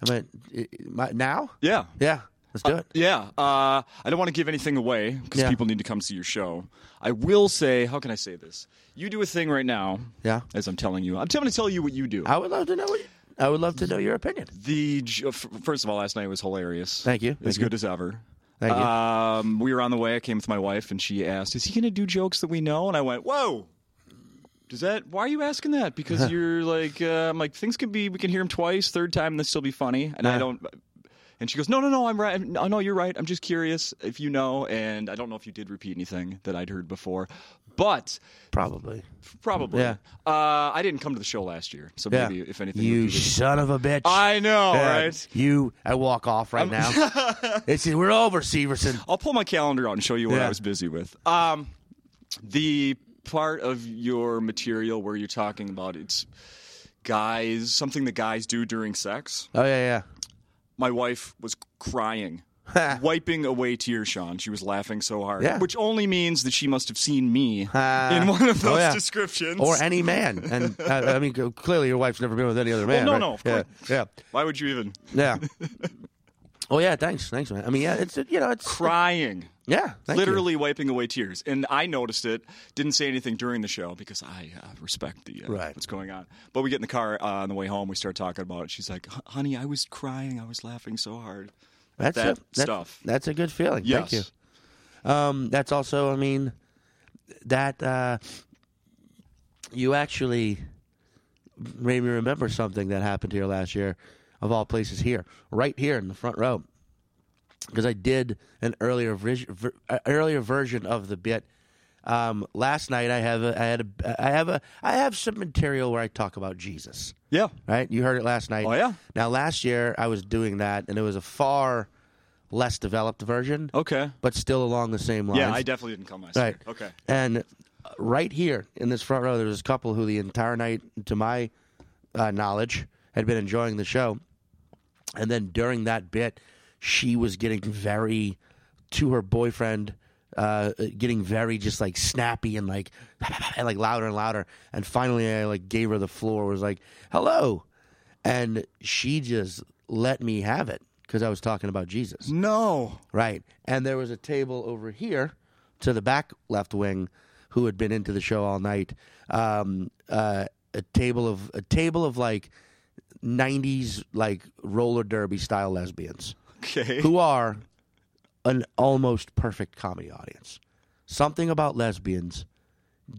I mean, my, now, Yeah. yeah, let's do it. Yeah, uh, I don't want to give anything away because Yeah. people need to come see your show. I will say, how can I say this? You do a thing right now. Yeah. As I'm telling you, I'm going to tell you what you do. I would love to know. What you, I would love to know your opinion. The first of all, last night was hilarious. Thank you. as you. good as ever. Thank you. Um, we were on the way. I came with my wife, and she asked, "Is he going to do jokes that we know?" And I went, "Whoa." Does that? Why are you asking that? Because you're like, uh, I'm like, things could be. We can hear him twice, third time, and this still be funny. And I don't. And she goes, "No, no, no, I'm right. No, no, you're right. I'm just curious if you know." And I don't know if you did repeat anything that I'd heard before, but Probably. probably. Yeah. Uh, I didn't come to the show last year, so Yeah. maybe if anything, You son of a bitch. I know, Yeah. right? You, I walk off right now. it's we're over, Severson. I'll pull my calendar out and show you what Yeah. I was busy with. Um, the part of your material where you're talking about it's guys, something that guys do during sex. Oh yeah, yeah, My wife was crying, wiping away tears. Sean, she was laughing so hard, Yeah. which only means that she must have seen me Ah. in one of Oh, those yeah. descriptions. or any man. And uh, I mean, clearly your wife's never been with any other man. no, right? no, of yeah, course. yeah, Why would you even yeah. oh yeah, thanks, thanks, man. I mean, yeah, it's you know, it's crying? yeah, thank you. literally wiping away tears. And I noticed it. Didn't say anything during the show because I uh, respect the uh, Right. what's going on. But we get in the car uh, on the way home. We start talking about it. She's like, "Honey, I was crying. I was laughing so hard." That's that a, that's, stuff. That's a good feeling. Yes. Thank you. Um, that's also, I mean, that uh, you actually made me remember something that happened here last year, of all places here, right here in the front row, because I did an earlier ver- uh, earlier version of the bit. Um, last night I have a, I had a I have a I have some material where I talk about Jesus Yeah. right? You heard it last night. Oh, yeah? Now last year I was doing that, and it was a far less developed version, Okay. but still along the same lines. Yeah, I definitely didn't come last right. year. Okay. And uh, right here in this front row, there was a couple who the entire night, to my uh, knowledge, had been enjoying the show, and then during that bit, she was getting very to her boyfriend. Uh, getting very just like snappy and like and like louder and louder, and finally I like gave her the floor. Was like, "Hello," and she just let me have it because I was talking about Jesus. No. Right. And there was a table over here to the back left wing who had been into the show all night. Um, uh, a table of a table of like 90s like roller derby style lesbians Okay. who are an almost perfect comedy audience. Something about lesbians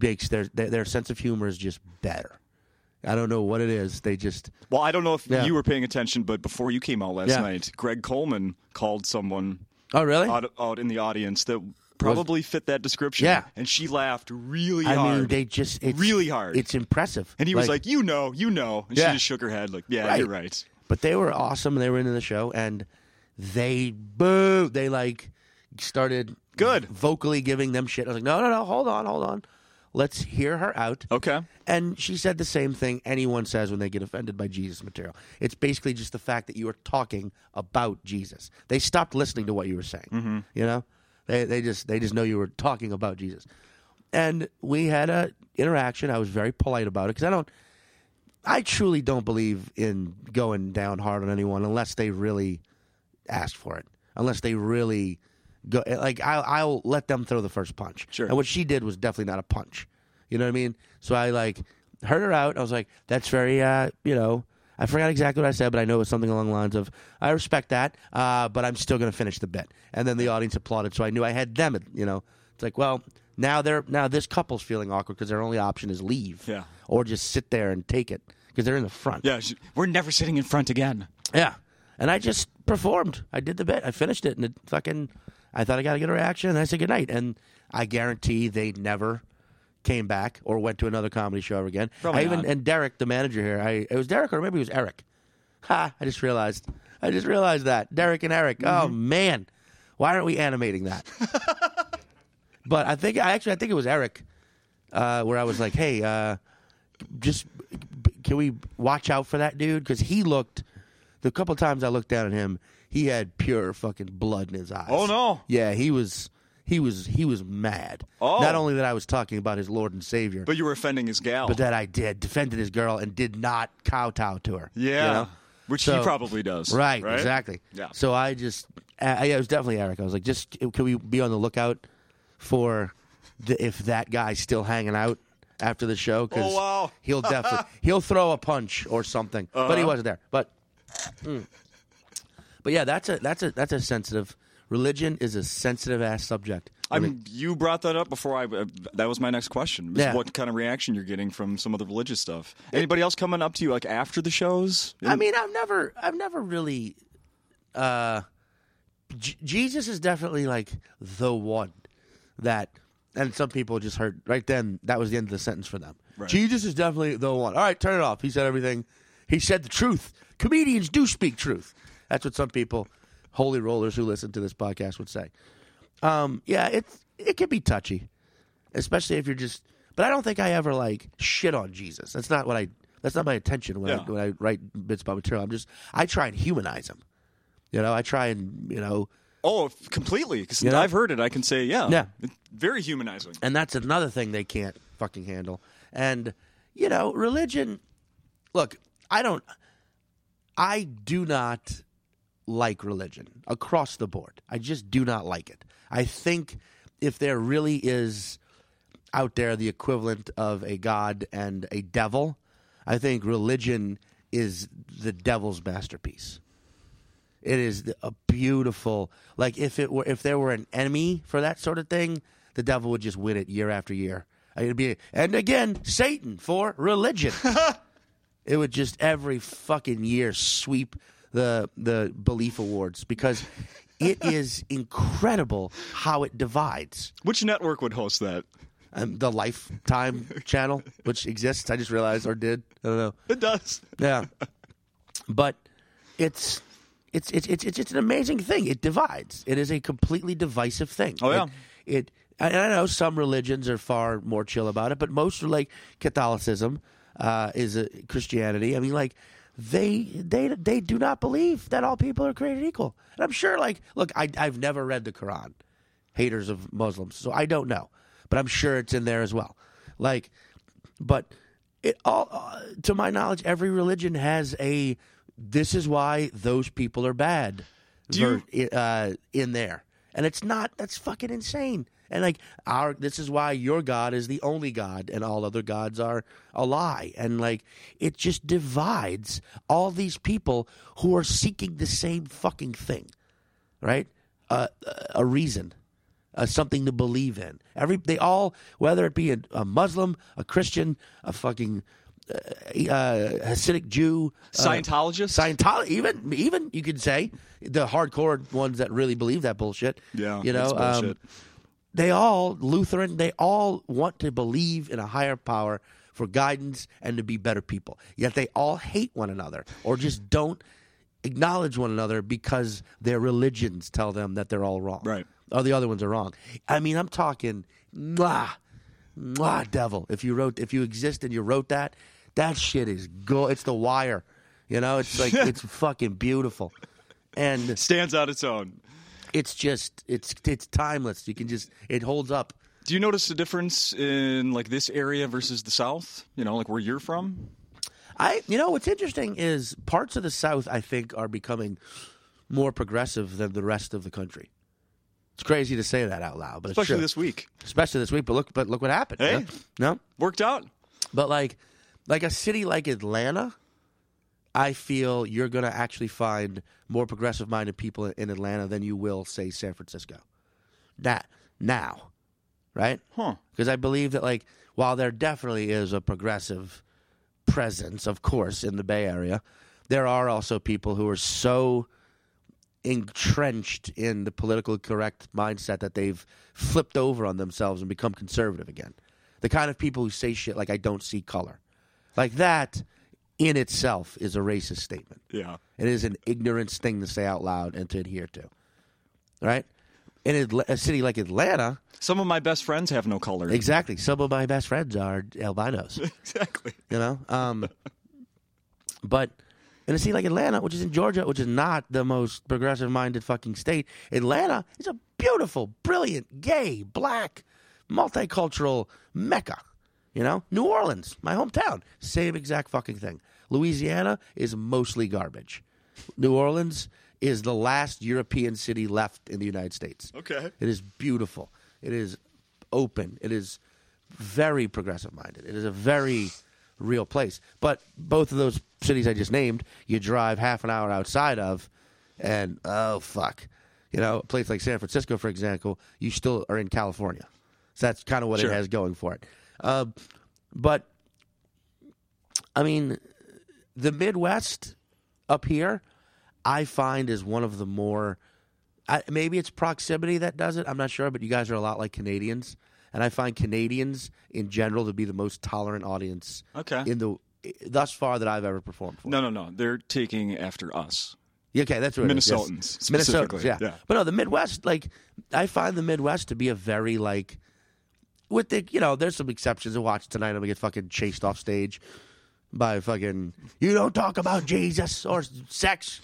makes their their, their sense of humor is just better. I don't know what it is. They just Well, I don't know if Yeah. you were paying attention, but before you came out last Yeah. night, Greg Coleman called someone Oh really? out, out in the audience that probably fit that description. Yeah. And she laughed really I hard. I mean, they just it's, Really hard. It's impressive. and he was like, "You know, you know," and Yeah. she just shook her head like, "Yeah, Right. you're right." But they were awesome. They were into the show, and they boo. They like started Good. vocally giving them shit. I was like, no, no, no, hold on, hold on. Let's hear her out. Okay. And she said the same thing anyone says when they get offended by Jesus material. It's basically just the fact that you are talking about Jesus. They stopped listening to what you were saying. Mm-hmm. You know, they they just they just know you were talking about Jesus. And we had a interaction. I was very polite about it because I don't. I truly don't believe in going down hard on anyone unless they really asked for it. Unless they really go like I, I'll let them throw the first punch. Sure. And what she did was definitely not a punch. You know what I mean? So I like heard her out. I was like, "That's very, uh, you know." I forgot exactly what I said, but I know it was something along the lines of, "I respect that, uh, but I'm still going to finish the bit." And then the audience applauded, so I knew I had them. You know, it's like, well, now they're now this couple's feeling awkward because their only option is leave, Yeah. or just sit there and take it because they're in the front. Yeah, we're never sitting in front again. Yeah. And I just performed. I did the bit. I finished it, and it fucking. I thought I got a good reaction, and I said goodnight. And I guarantee they never came back or went to another comedy show ever again. Probably I even not. and Derek, the manager here, I it was Derek or maybe it was Eric. Ha! I just realized. I just realized that Derek and Eric. Oh Mm-hmm. man, why aren't we animating that? but I think I actually I think it was Eric, uh, where I was like, hey, uh, just can we watch out for that dude because he looked the couple times I looked down at him, he had pure fucking blood in his eyes. Oh, no. Yeah, he was he was he was mad. Oh. Not only that I was talking about his Lord and Savior, But you were offending his gal. but that I did defended his girl and did not kowtow to her. yeah. you know? Which So- he probably does. Right, right? exactly. Yeah. So I just, uh, yeah, it was definitely Eric. I was like, just can we be on the lookout for the, if that guy's still hanging out after the show? Because Oh, wow. he'll definitely he'll throw a punch or something. But he Uh-huh. wasn't there. But, mm. but yeah, that's a that's a that's a sensitive religion is a sensitive ass subject. I mean, you brought that up before I. Uh, that was my next question. Yeah. What kind of reaction you're getting from some of the religious stuff? Anybody else coming up to you like after the shows? I mean, I've never, I've never really. Uh, J- Jesus is definitely like the one that, and some people just heard right then. That was the end of the sentence for them. Right. Jesus is definitely the one. All right, turn it off. He said everything. He said the truth. Comedians do speak truth. That's what some people, holy rollers who listen to this podcast, would say. Um, yeah, it's it can be touchy, especially if you're just. But I don't think I ever like shit on Jesus. That's not what I. That's not my intention when I when I write bits about material. I'm just I try and humanize him. You know, I try and you know, oh, completely. Because You know? I've heard it. I can say, yeah, Yeah. it's very humanizing. and that's another thing they can't fucking handle. And you know, religion. Look, I don't. I do not like religion across the board. I just do not like it. I think if there really is out there the equivalent of a god and a devil, I think religion is the devil's masterpiece. It is a beautiful like if it were if there were an enemy for that sort of thing, the devil would just win it year after year. It'd be and again Satan for religion. it would just every fucking year sweep the the belief awards because it is incredible how it divides. Which network would host that? Um, the Lifetime channel, which exists, I just realized or did. I don't know. It does. Yeah, but it's it's it's it's it's, it's an amazing thing. It divides. It is a completely divisive thing. Oh, yeah. It, it and I know some religions are far more chill about it, but most are like Catholicism uh, is a Christianity. I mean, like they they they do not believe that all people are created equal. And I'm sure, like, look, I I've never read the Quran. Haters of Muslims, so I don't know, but I'm sure it's in there as well. Like, but it all uh, to my knowledge every religion has a this is why those people are bad Do ver- uh, in there and it's not that's fucking insane and like our this is why your god is the only god and all other gods are a lie and like it just divides all these people who are seeking the same fucking thing right uh, a reason uh, something to believe in. Every they all, whether it be a, a Muslim, a Christian, a fucking uh, uh, Hasidic Jew, uh, Scientologist? Scientology, even even you could say the hardcore ones that really believe that bullshit. Yeah, you know, it's bullshit. um, they all Lutheran. They all want to believe in a higher power for guidance and to be better people. Yet they all hate one another or just don't acknowledge one another because their religions tell them that they're all wrong. Right. Or the other ones are wrong. I mean, I'm talking mwah, mwah, devil. If you wrote, if you exist and you wrote that, that shit is go. It's the wire. You know, it's like it's fucking beautiful, and Stands out its own. It's just it's it's timeless. You can just it holds up. Do you notice a difference in like this area versus the South? You know, like where you're from? I you know what's interesting is parts of the South I think are becoming more progressive than the rest of the country. It's crazy to say that out loud, but it's Especially true. this week. especially this week. But look, but look what happened. Hey. know? no, Worked out. but like like a city like Atlanta, I feel you're going to actually find more progressive minded people in Atlanta than you will say San Francisco. That now, right? Huh. because I believe that like while there definitely is a progressive presence, of course, in the Bay Area, there are also people who are so entrenched in the politically correct mindset that they've flipped over on themselves and become conservative again. The kind of people who say shit like "I don't see color," like that in itself is a racist statement. Yeah. It is an ignorance thing to say out loud and to adhere to. Right? In a city like Atlanta, Some of my best friends have no color. Exactly. Some of my best friends are albinos. exactly. You know, um, but in a city like Atlanta, which is in Georgia, which is not the most progressive-minded fucking state, Atlanta is a beautiful, brilliant, gay, black, multicultural mecca. You know, New Orleans, my hometown, same exact fucking thing. Louisiana is mostly garbage. New Orleans is the last European city left in the United States. Okay. It is beautiful. It is open. It is very progressive minded. It is a very real place. But both of those cities I just named, you drive half an hour outside of, and oh fuck, You know, a place like San Francisco, for example, you still are in California. So that's kind of what Sure. it has going for it. Uh, but I mean, the Midwest up here, I find is one of the more. I, maybe it's proximity that does it. I'm not sure, but you guys are a lot like Canadians, and I find Canadians in general to be the most tolerant audience Okay. in the thus far that I've ever performed for. no, no, no. They're taking after us. Yeah, Okay, that's what it is, yes. Minnesotans, specifically, Minnesotans, yeah. yeah. But no, the Midwest, like I find the Midwest to be a very like with the you know, there's some exceptions to watch tonight. I'm gonna get fucking chased off stage by fucking you don't talk about Jesus or sex.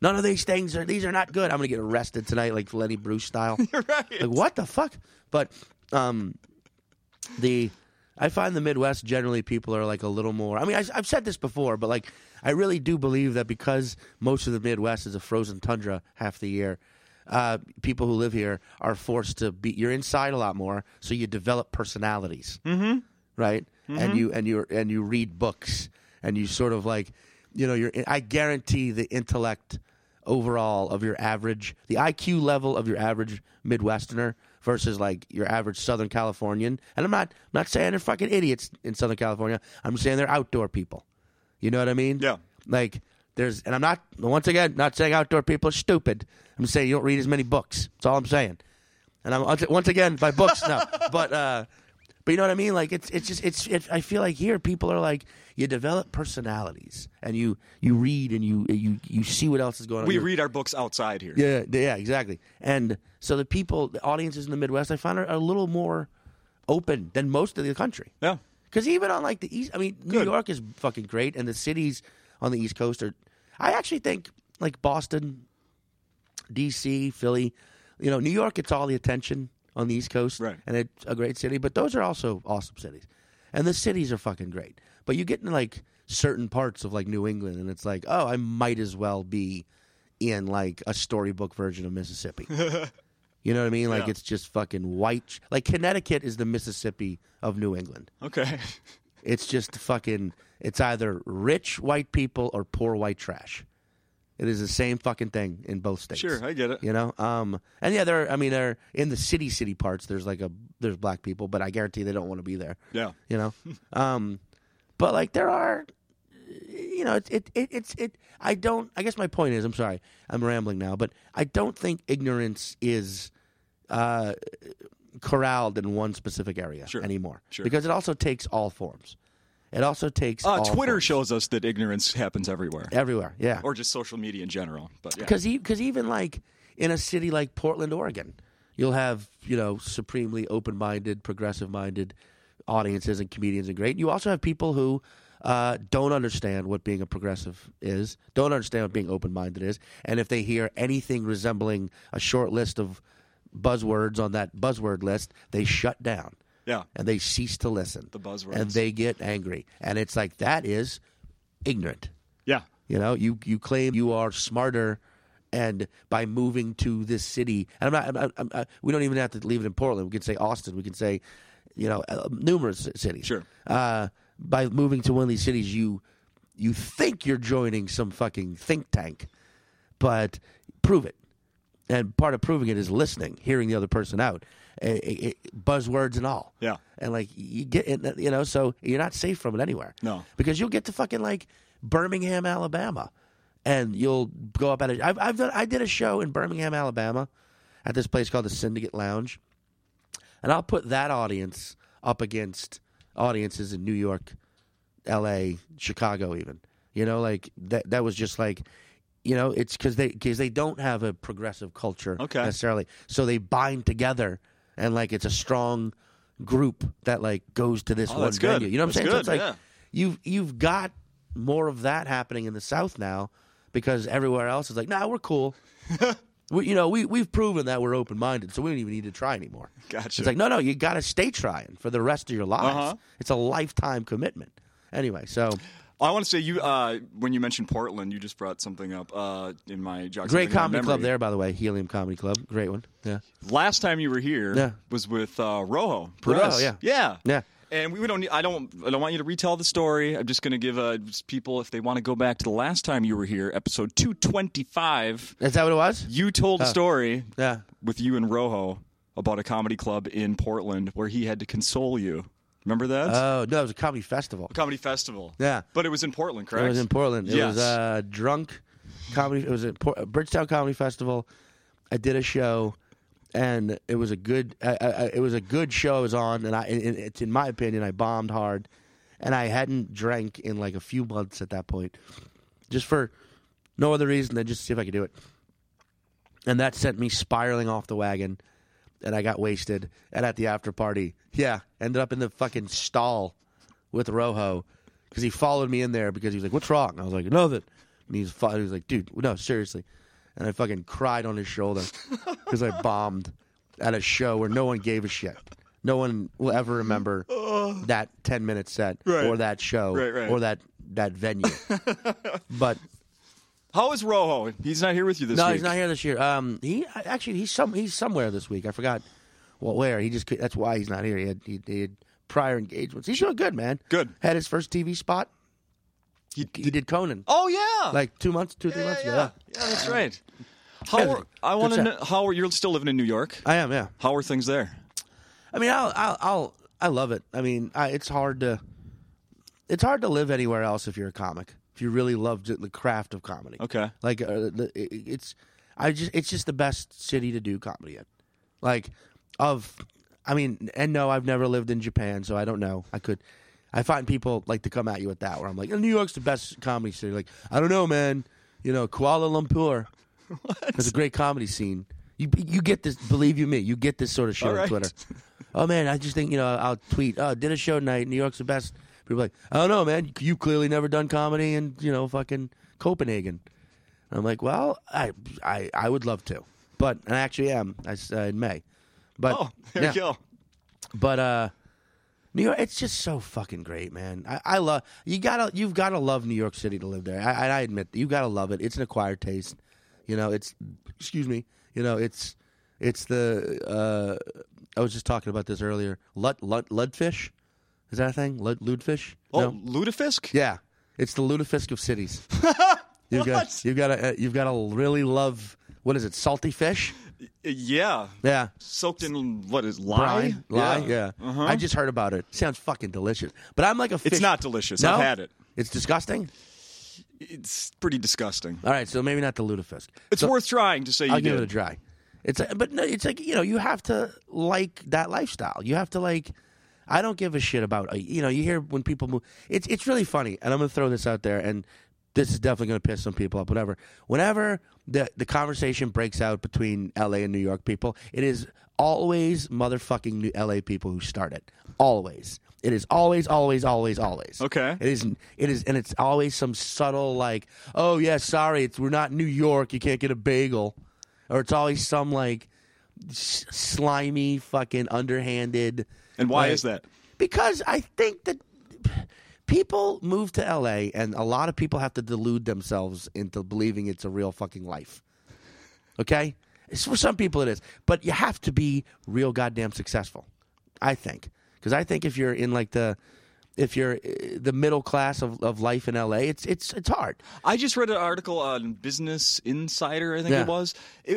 None of these things are these are not good. I'm gonna get arrested tonight, like Lenny Bruce style. right. Like what the fuck? But um, the I find the Midwest generally people are like a little more. I mean, I, I've said this before, but like I really do believe that because most of the Midwest is a frozen tundra half the year, uh, people who live here are forced to be. You're inside a lot more, so you develop personalities, mm-hmm. right? And you and you and you read books, and you sort of like, you know, you're. I guarantee the intellect overall of your average, the IQ level of your average Midwesterner versus like your average Southern Californian. And I'm not I'm not saying they're fucking idiots in Southern California. I'm saying they're outdoor people. You know what I mean? Yeah. Like there's, and I'm not once again not saying outdoor people are stupid. I'm saying you don't read as many books. That's all I'm saying. And I'm once- again by books no, but uh, but you know what I mean? Like it's it's just it's it, I feel like here people are like you develop personalities and you you read and you you you see what else is going on. We read our books outside here. yeah, yeah, exactly. And so the people, the audiences in the Midwest, I find are, are a little more open than most of the country. Yeah. Because even on like the east, I mean, New Good. York is fucking great, and the cities on the East Coast are. I actually think like Boston, D.C., Philly, you know, New York gets all the attention on the East Coast, Right. And it's a great city, but those are also awesome cities, and the cities are fucking great. But you get in like certain parts of like New England, and it's like, oh, I might as well be in like a storybook version of Mississippi. You know what I mean? Like Yeah. it's just fucking white. Like Connecticut is the Mississippi of New England. Okay. It's just fucking. It's either rich white people or poor white trash. It is the same fucking thing in both states. Sure, I get it. You know, um, and yeah, there. I mean, there in the city, city parts. There's like a there's black people, but I guarantee they don't want to be there. Yeah. You know, um, but like there are, you know, it, it it it's it. I don't. I guess my point is, I'm sorry, I'm rambling now, but I don't think ignorance is uh, corralled in one specific area Sure. anymore. Sure. Because it also takes all forms. It also takes Uh, all Twitter forms. shows us that ignorance happens everywhere, everywhere. Yeah, or just social media in general. But yeah. because because even like in a city like Portland, Oregon, you'll have you know supremely open-minded, progressive-minded audiences and comedians and great. You also have people who uh, don't understand what being a progressive is, don't understand what being open-minded is, and if they hear anything resembling a short list of buzzwords on that buzzword list, they shut down yeah, and they cease to listen. The buzzwords. and they get angry, and it's like that is ignorant. yeah, You know, you you claim you are smarter, and by moving to this city, and I'm not. I'm, I'm, I'm, uh, we don't even have to leave it in Portland. We can say Austin. We can say, you know, uh, numerous cities. Sure. Uh, by moving to one of these cities, you you think you're joining some fucking think tank, but prove it. And part of proving it is listening, hearing the other person out, eh, eh, eh, buzzwords and all. Yeah. And like you get, it, you know, so you're not safe from it anywhere. No. because you'll get to fucking like Birmingham, Alabama, and you'll go up at it. I've, I've done. I did a show in Birmingham, Alabama, at this place called the Syndicate Lounge, and I'll put that audience up against audiences in New York, L.A., Chicago, even. You know, like that. That was just like. You know, it's because they because they don't have a progressive culture Okay. necessarily, so they bind together, and like it's a strong group that like goes to this Oh, one that's good. venue. You know what I'm That's saying? so it's like yeah. you've you've got more of that happening in the South now because everywhere else is like, nah, we're cool. we, you know, we we've proven that we're open minded, so we don't even need to try anymore. Gotcha. It's like, no, no, you got to stay trying for the rest of your lives. Uh-huh. It's a lifetime commitment. Anyway, so I want to say you uh, when you mentioned Portland, you just brought something up uh, in my jog great comedy club there, by the way, Helium Comedy Club, great one. Yeah, Last time you were here Yeah. was with uh, Rojo. Rojo, yeah. yeah, yeah. And we don't. Need, I don't. I don't want you to retell the story. I'm just going to give uh, people if they want to go back to the last time you were here, episode 225. Is that what it was? You told a story Yeah. with you and Rojo about a comedy club in Portland where he had to console you. Remember that? Oh no, it was a comedy festival. A comedy festival. Yeah. But it was in Portland, correct? It was in Portland. It Yes. was uh, drunk comedy. It was a Por- Bridgetown Comedy Festival. I did a show, and it was a good. I, I, it was a good show. I was on, and I. In, it's in my opinion, I bombed hard, and I hadn't drank in like a few months at that point, just for no other reason than just to see if I could do it. And that sent me spiraling off the wagon, and I got wasted. And at the after party, yeah, ended up in the fucking stall with Rojo because he followed me in there because he was like, "What's wrong?" And I was like, "Nothing." And he's he was like, "Dude, no, seriously." And I fucking cried on his shoulder because I bombed at a show where no one gave a shit. No one will ever remember that ten minute set Right. or that show Right, right. or that that venue. but How is Rojo? He's not here with you this year. no, week. he's not here this year. Um, he actually he's some he's somewhere this week. I forgot well where. He just that's why he's not here. He had he, he had prior engagements. He's doing good, man. Good. Had his first TV spot. He- He did Conan Oh yeah. like two months, two three months yeah, ago. yeah. Yeah, that's right. How Yeah, are, I want to know how are you're still living in New York? I am, yeah. How are things there? I mean, I'll, I'll, I'll I love it. I mean, I, it's hard to, it's hard to live anywhere else if you're a comic. If you really love j- the craft of comedy, Okay. like uh, it's, I just, it's just the best city to do comedy in. Like, of, I mean, and no, I've never lived in Japan, so I don't know. I could, I find people like to come at you with that, where I'm like, New York's the best comedy city. Like, I don't know, man. You know, Kuala Lumpur. It's a great comedy scene. You you get this. Believe you me, you get this sort of shit on. Twitter. Oh man, I just think you know I'll tweet. Oh, did a show tonight. New York's the best. People are like, I don't know, man. You clearly never done comedy in you know fucking Copenhagen. I'm like, well, I I I would love to, but and I actually am. I uh, in May, but Oh, there yeah. you go. But uh New York, it's just so fucking great, man. I, I love you. Gotta you've got to love New York City to live there. I, I admit you got to love it. It's an acquired taste. You know, it's excuse me. You know, it's it's the. uh I was just talking about this earlier. Lud, lud, ludfish, is that a thing? Lud, ludfish? Oh, No? Ludafisk? yeah. It's the lutefisk of cities. You've got you've got to uh, you've got to really love what is it? Salty fish? Yeah. Yeah. Soaked in what is lye? Brine? Lie? Yeah. Uh-huh. I just heard about it. Sounds fucking delicious. But I'm like a fish. It's not delicious. No? I've had it. It's disgusting. It's pretty disgusting. All right, so maybe not the lutefisk. It's So worth trying to say you I'll give it a try. It's a, but no, it's like you know you have to like that lifestyle. You have to like. I don't give a shit about uh, you know you hear when people move. It's it's really funny, and I'm gonna throw this out there, and this is definitely gonna piss some people up. Whatever. Whenever the the conversation breaks out between L.A. and New York people, it is always motherfucking New L.A. people who start it. Always. It is always, always, always, always. Okay. It is. It is, and it's always some subtle like, oh yeah, sorry, it's we're not New York. You can't get a bagel, or it's always some like slimy, fucking underhanded. And why like- is that? Because I think that people move to LA, and a lot of people have to delude themselves into believing it's a real fucking life. Okay, it's, for some people it is, but you have to be real goddamn successful. I think because I think if you're in like the if you're uh, the middle class of, of life in LA, it's it's it's hard. I just read an article on Business Insider, I think Yeah. it was,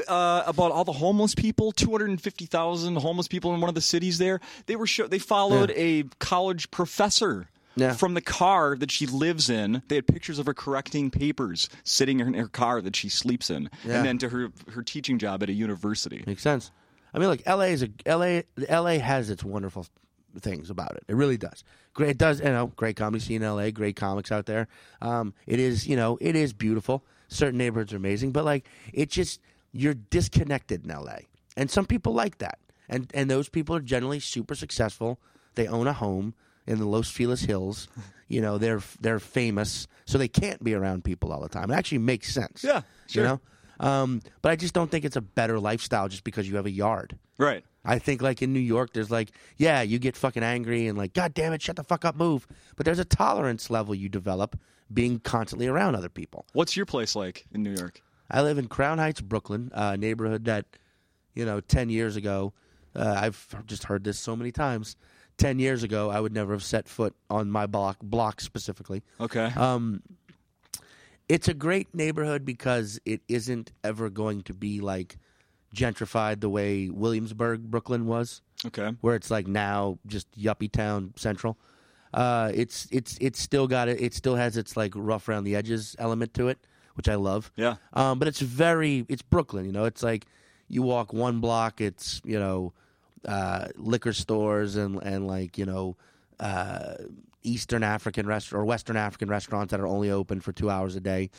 uh, about all the homeless people. Two hundred and fifty thousand homeless people in one of the cities there. They were show- they followed a college professor. Yeah. From the car that she lives in, they had pictures of her correcting papers sitting in her car that she sleeps in, Yeah. and then to her her teaching job at a university. Makes sense. I mean, like LA is a LA. LA has its wonderful things about it. It really does. Great. It does. You know, great comedy scene in LA. Great comics out there. Um, it is. You know, it is beautiful. Certain neighborhoods are amazing, but like it just you're disconnected in LA, and some people like that. And and those people are generally super successful. They own a home in the Los Feliz Hills. You know, they're they're famous, so they can't be around people all the time. It actually makes sense. Yeah, sure. You know. Um, but I just don't think it's a better lifestyle just because you have a yard. Right. I think like in New York, there's like, yeah, you get fucking angry and like, God damn it, shut the fuck up, move. But there's a tolerance level you develop being constantly around other people. What's your place like in New York? I live in Crown Heights, Brooklyn, a neighborhood that, you know, ten years ago, uh, I've just heard this so many times. ten years ago, I would never have set foot on my block block specifically. Okay. Um, it's a great neighborhood because it isn't ever going to be like gentrified the way Williamsburg, Brooklyn was, okay. where it's like now just yuppie town central. Uh, it's it's it's still got it. It still has its like rough around the edges element to it, which I love. Yeah. Um, but it's very it's Brooklyn. You know, it's like you walk one block, it's you know uh, liquor stores and and like you know uh, Eastern African rest or Western African restaurants that are only open for two hours a day.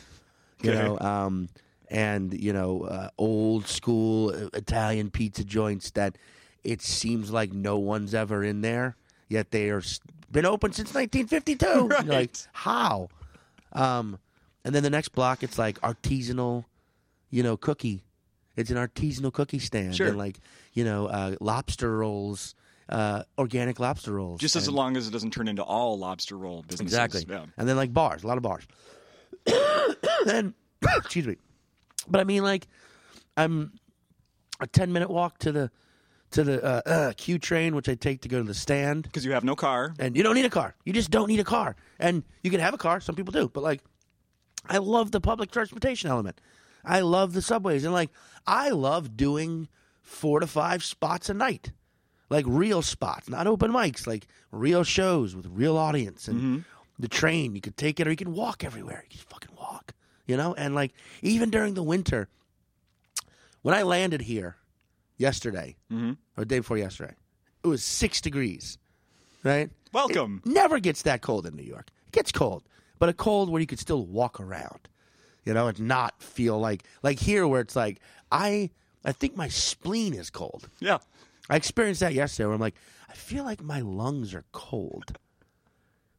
You Okay. know, um, and you know uh, old school uh, Italian pizza joints that it seems like no one's ever in there, yet they are been open since 1952. You're like Right. how? Um, and then the next block, it's like artisanal, you know, cookie. It's an artisanal cookie stand, Sure. and like you know, uh, lobster rolls, uh, organic lobster rolls. Just as and- long as it doesn't turn into all lobster roll businesses. Exactly. Yeah. And then like bars, a lot of bars. then excuse me. But I mean like I'm a 10 minute walk to the to the uh, uh, Q train which I take to go to the stand Because you have no car. and you don't need a car. You just don't need a car. And you can have a car, some people do, but like I love the public transportation element. I love the subways and like I love doing 4 to 5 spots a night. Like real spots, not open mics, like real shows with real audience and the train, you could take it or you can walk everywhere. You can fucking you know? And like even during the winter when I landed here yesterday Mhm. or the day before yesterday, it was 6 degrees. Right? Welcome. never gets that cold in New York. It gets cold, but a cold where you could still walk around, you know, and not feel like like here where it's like I I think my spleen is cold. yeah. I experienced that yesterday where I'm like I feel like my lungs are cold.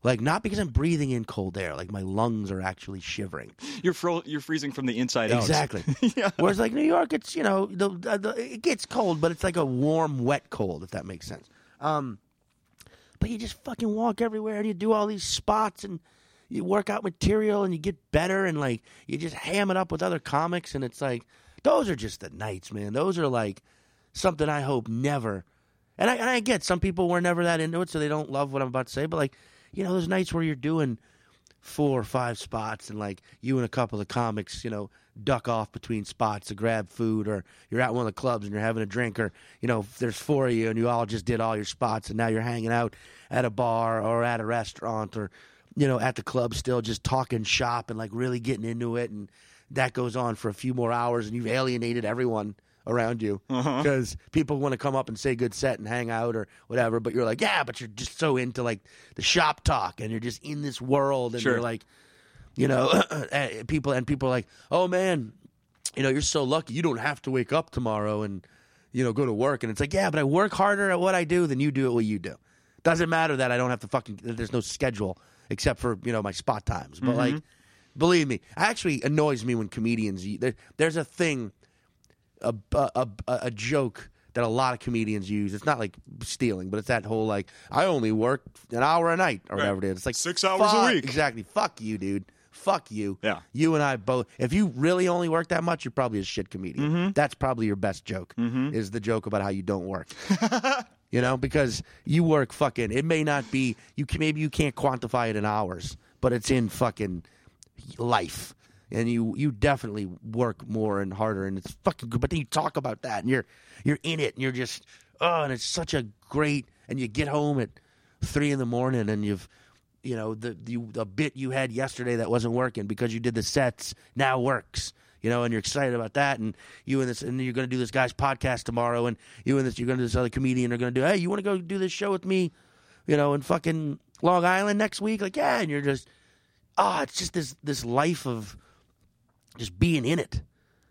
Like not because I'm breathing in cold air, like my lungs are actually shivering. You're fro- you're freezing from the inside out. Exactly. yeah. Whereas like New York, it's you know the, the, the it gets cold, but it's like a warm, wet cold, if that makes sense. Um, but you just fucking walk everywhere and you do all these spots and you work out material and you get better and like you just ham it up with other comics and it's like those are just the nights, man. Those are like something I hope never. And I and I get some people were never that into it, so they don't love what I'm about to say. But like you know, those nights where you're doing four or five spots and like you and a couple of comics, you know, duck off between spots to grab food or you're at one of the clubs and you're having a drink or, you know, there's four of you and you all just did all your spots and now you're hanging out at a bar or at a restaurant or, you know, at the club still just talking shop and like really getting into it and that goes on for a few more hours and you've alienated everyone around you uh-huh. because people want to come up and say good set and hang out or whatever but you're like yeah but you're just so into like the shop talk and you're just in this world and Sure. you're like you know eh, eh, people and people are like oh man you know you're so lucky. You don't have to wake up tomorrow and you know go to work. And it's like yeah but i work harder at what i do than you do at what you do. Doesn't matter that i don't have to fucking there's no schedule except for you know my spot times but like mm-hmm. believe me actually annoys me when comedians there, there's a thing a, a, a, joke that a lot of comedians use. It's not like stealing, but it's that whole like I only work an hour a night or whatever it is. It's like Six hours a week. Exactly. Fuck you, dude. Fuck you. Yeah. You and I both. If you really only work that much, you're probably a shit comedian. Mm-hmm. That's probably your best joke. Is the joke about how you don't work. you know, because you work fucking. It may not be you. Can, maybe you can't quantify it in hours, but it's in fucking life. And you, you definitely work more and harder, and it's fucking good. But then you talk about that, and you're you're in it, and you're just oh, and it's such a great. And you get home at three in the morning, and you've you know the the, the bit you had yesterday that wasn't working because you did the sets now works you know and you're excited about that and you and this and you're going to do this guy's podcast tomorrow and you and this you're going to this other comedian are going to do hey you want to go do this show with me you know in fucking long island next week like yeah and you're just ah it's just this this life of just being in it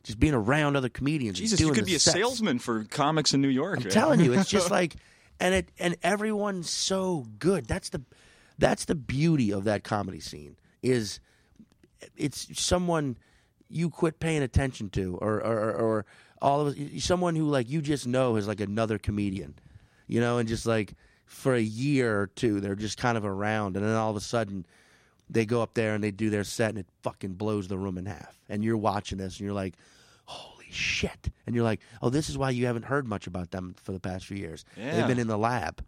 just being around other comedians Jesus, you could be a sets. salesman for comics in New York. I'm telling you, it's just like, and it and everyone's so good. That's the that's the beauty of that comedy scene is it's someone you quit paying attention to, or or, or, or all of someone who like you just know is like another comedian, you know, and just like for a year or two they're just kind of around, and then all of a sudden they go up there and they do their set and it fucking blows the room in half, and you're watching this and you're like. Holy shit! And you're like, oh, this is why you haven't heard much about them for the past few years. Yeah. They've been in the lab,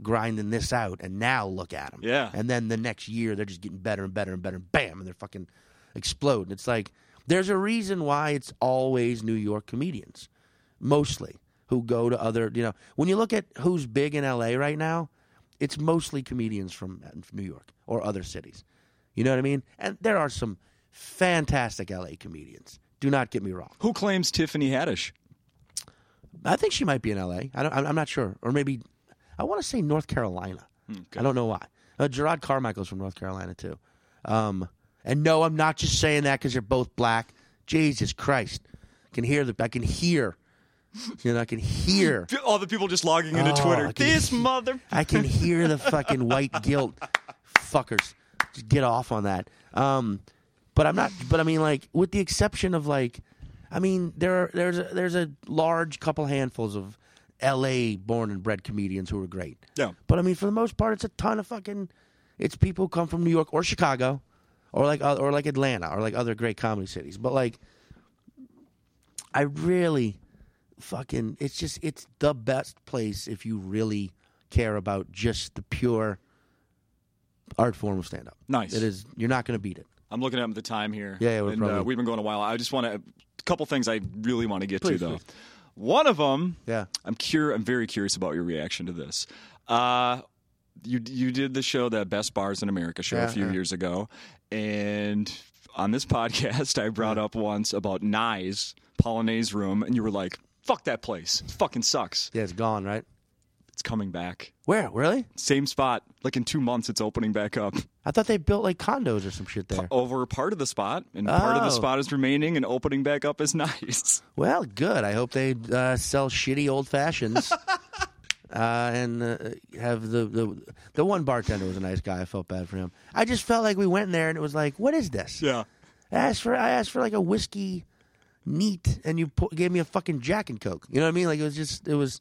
grinding this out, and now look at them. Yeah. And then the next year, they're just getting better and better and better. And bam, and they're fucking exploding. It's like there's a reason why it's always New York comedians, mostly who go to other. You know, when you look at who's big in L.A. right now, it's mostly comedians from New York or other cities. You know what I mean? And there are some fantastic LA comedians. Do not get me wrong. Who claims Tiffany Haddish? I think she might be in LA. I don't, I'm not sure, or maybe I want to say North Carolina. I don't know why. Uh, Jerrod Carmichael's from North Carolina too. Um, and no, I'm not just saying that because you're both black. Jesus Christ, I can hear the. I can hear. You know, I can hear. All the people just logging into Oh, Twitter. Can- This mother. I can hear the fucking white guilt, fuckers. Just get off on that. Um, but I'm not. But I mean, like, with the exception of like, I mean, there are, there's a, there's a large couple handfuls of L.A. born and bred comedians who are great. Yeah. But I mean, for the most part, it's a ton of fucking. It's people who come from New York or Chicago, or like or like Atlanta or like other great comedy cities. But like, I really, fucking, it's just it's the best place if you really care about just the pure art form of stand up. Nice. It is. You're not going to beat it. I'm looking at the time here. Yeah, yeah, and, uh, probably- we've been going a while. I just want to. A couple things I really want to get Please, to though. please. One of them. Yeah. I'm cur- I'm very curious about your reaction to this. Uh, you you did the show, the Best Bars in America show, a few yeah. years ago, and on this podcast, I brought up once about Nye's Polonaise Room, and you were like, "Fuck that place, it fucking sucks." Yeah, it's gone, right? It's coming back, Where? Really? same spot. Like in two months, it's opening back up. I thought they built like condos or some shit there. Over part of the spot, and part of the Oh. spot is remaining, and opening back up is nice. Well, good. I hope they uh, sell shitty old fashions. Uh, and uh, have the, the the one bartender was a nice guy. I felt bad for him. I just felt like we went in there and it was like, what is this? Yeah. I asked for I asked for like a whiskey neat, and you pu- gave me a fucking Jack and Coke. You know what I mean? Like it was just it was.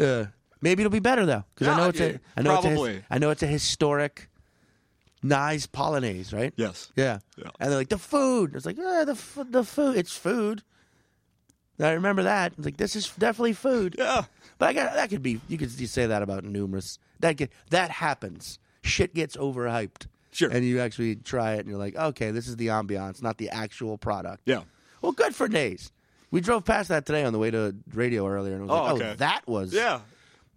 Uh, maybe it'll be better though, because I know it's yeah, a I know it's a, probably. I know it's a historic, Nye's Polonaise, right? Yes. Yeah. Yeah. And they're like the food. It's like eh, the f- the food. It's food. I remember that. It's like this is definitely food. Yeah. But I got that could be. You could you say that about numerous. That get that happens. Shit gets overhyped. Sure. And you actually try it, and you're like, okay, this is the ambiance, not the actual product. Yeah. Well, good for days. We drove past that today on the way to radio earlier, and it was Oh, like, okay. oh, that was. Yeah.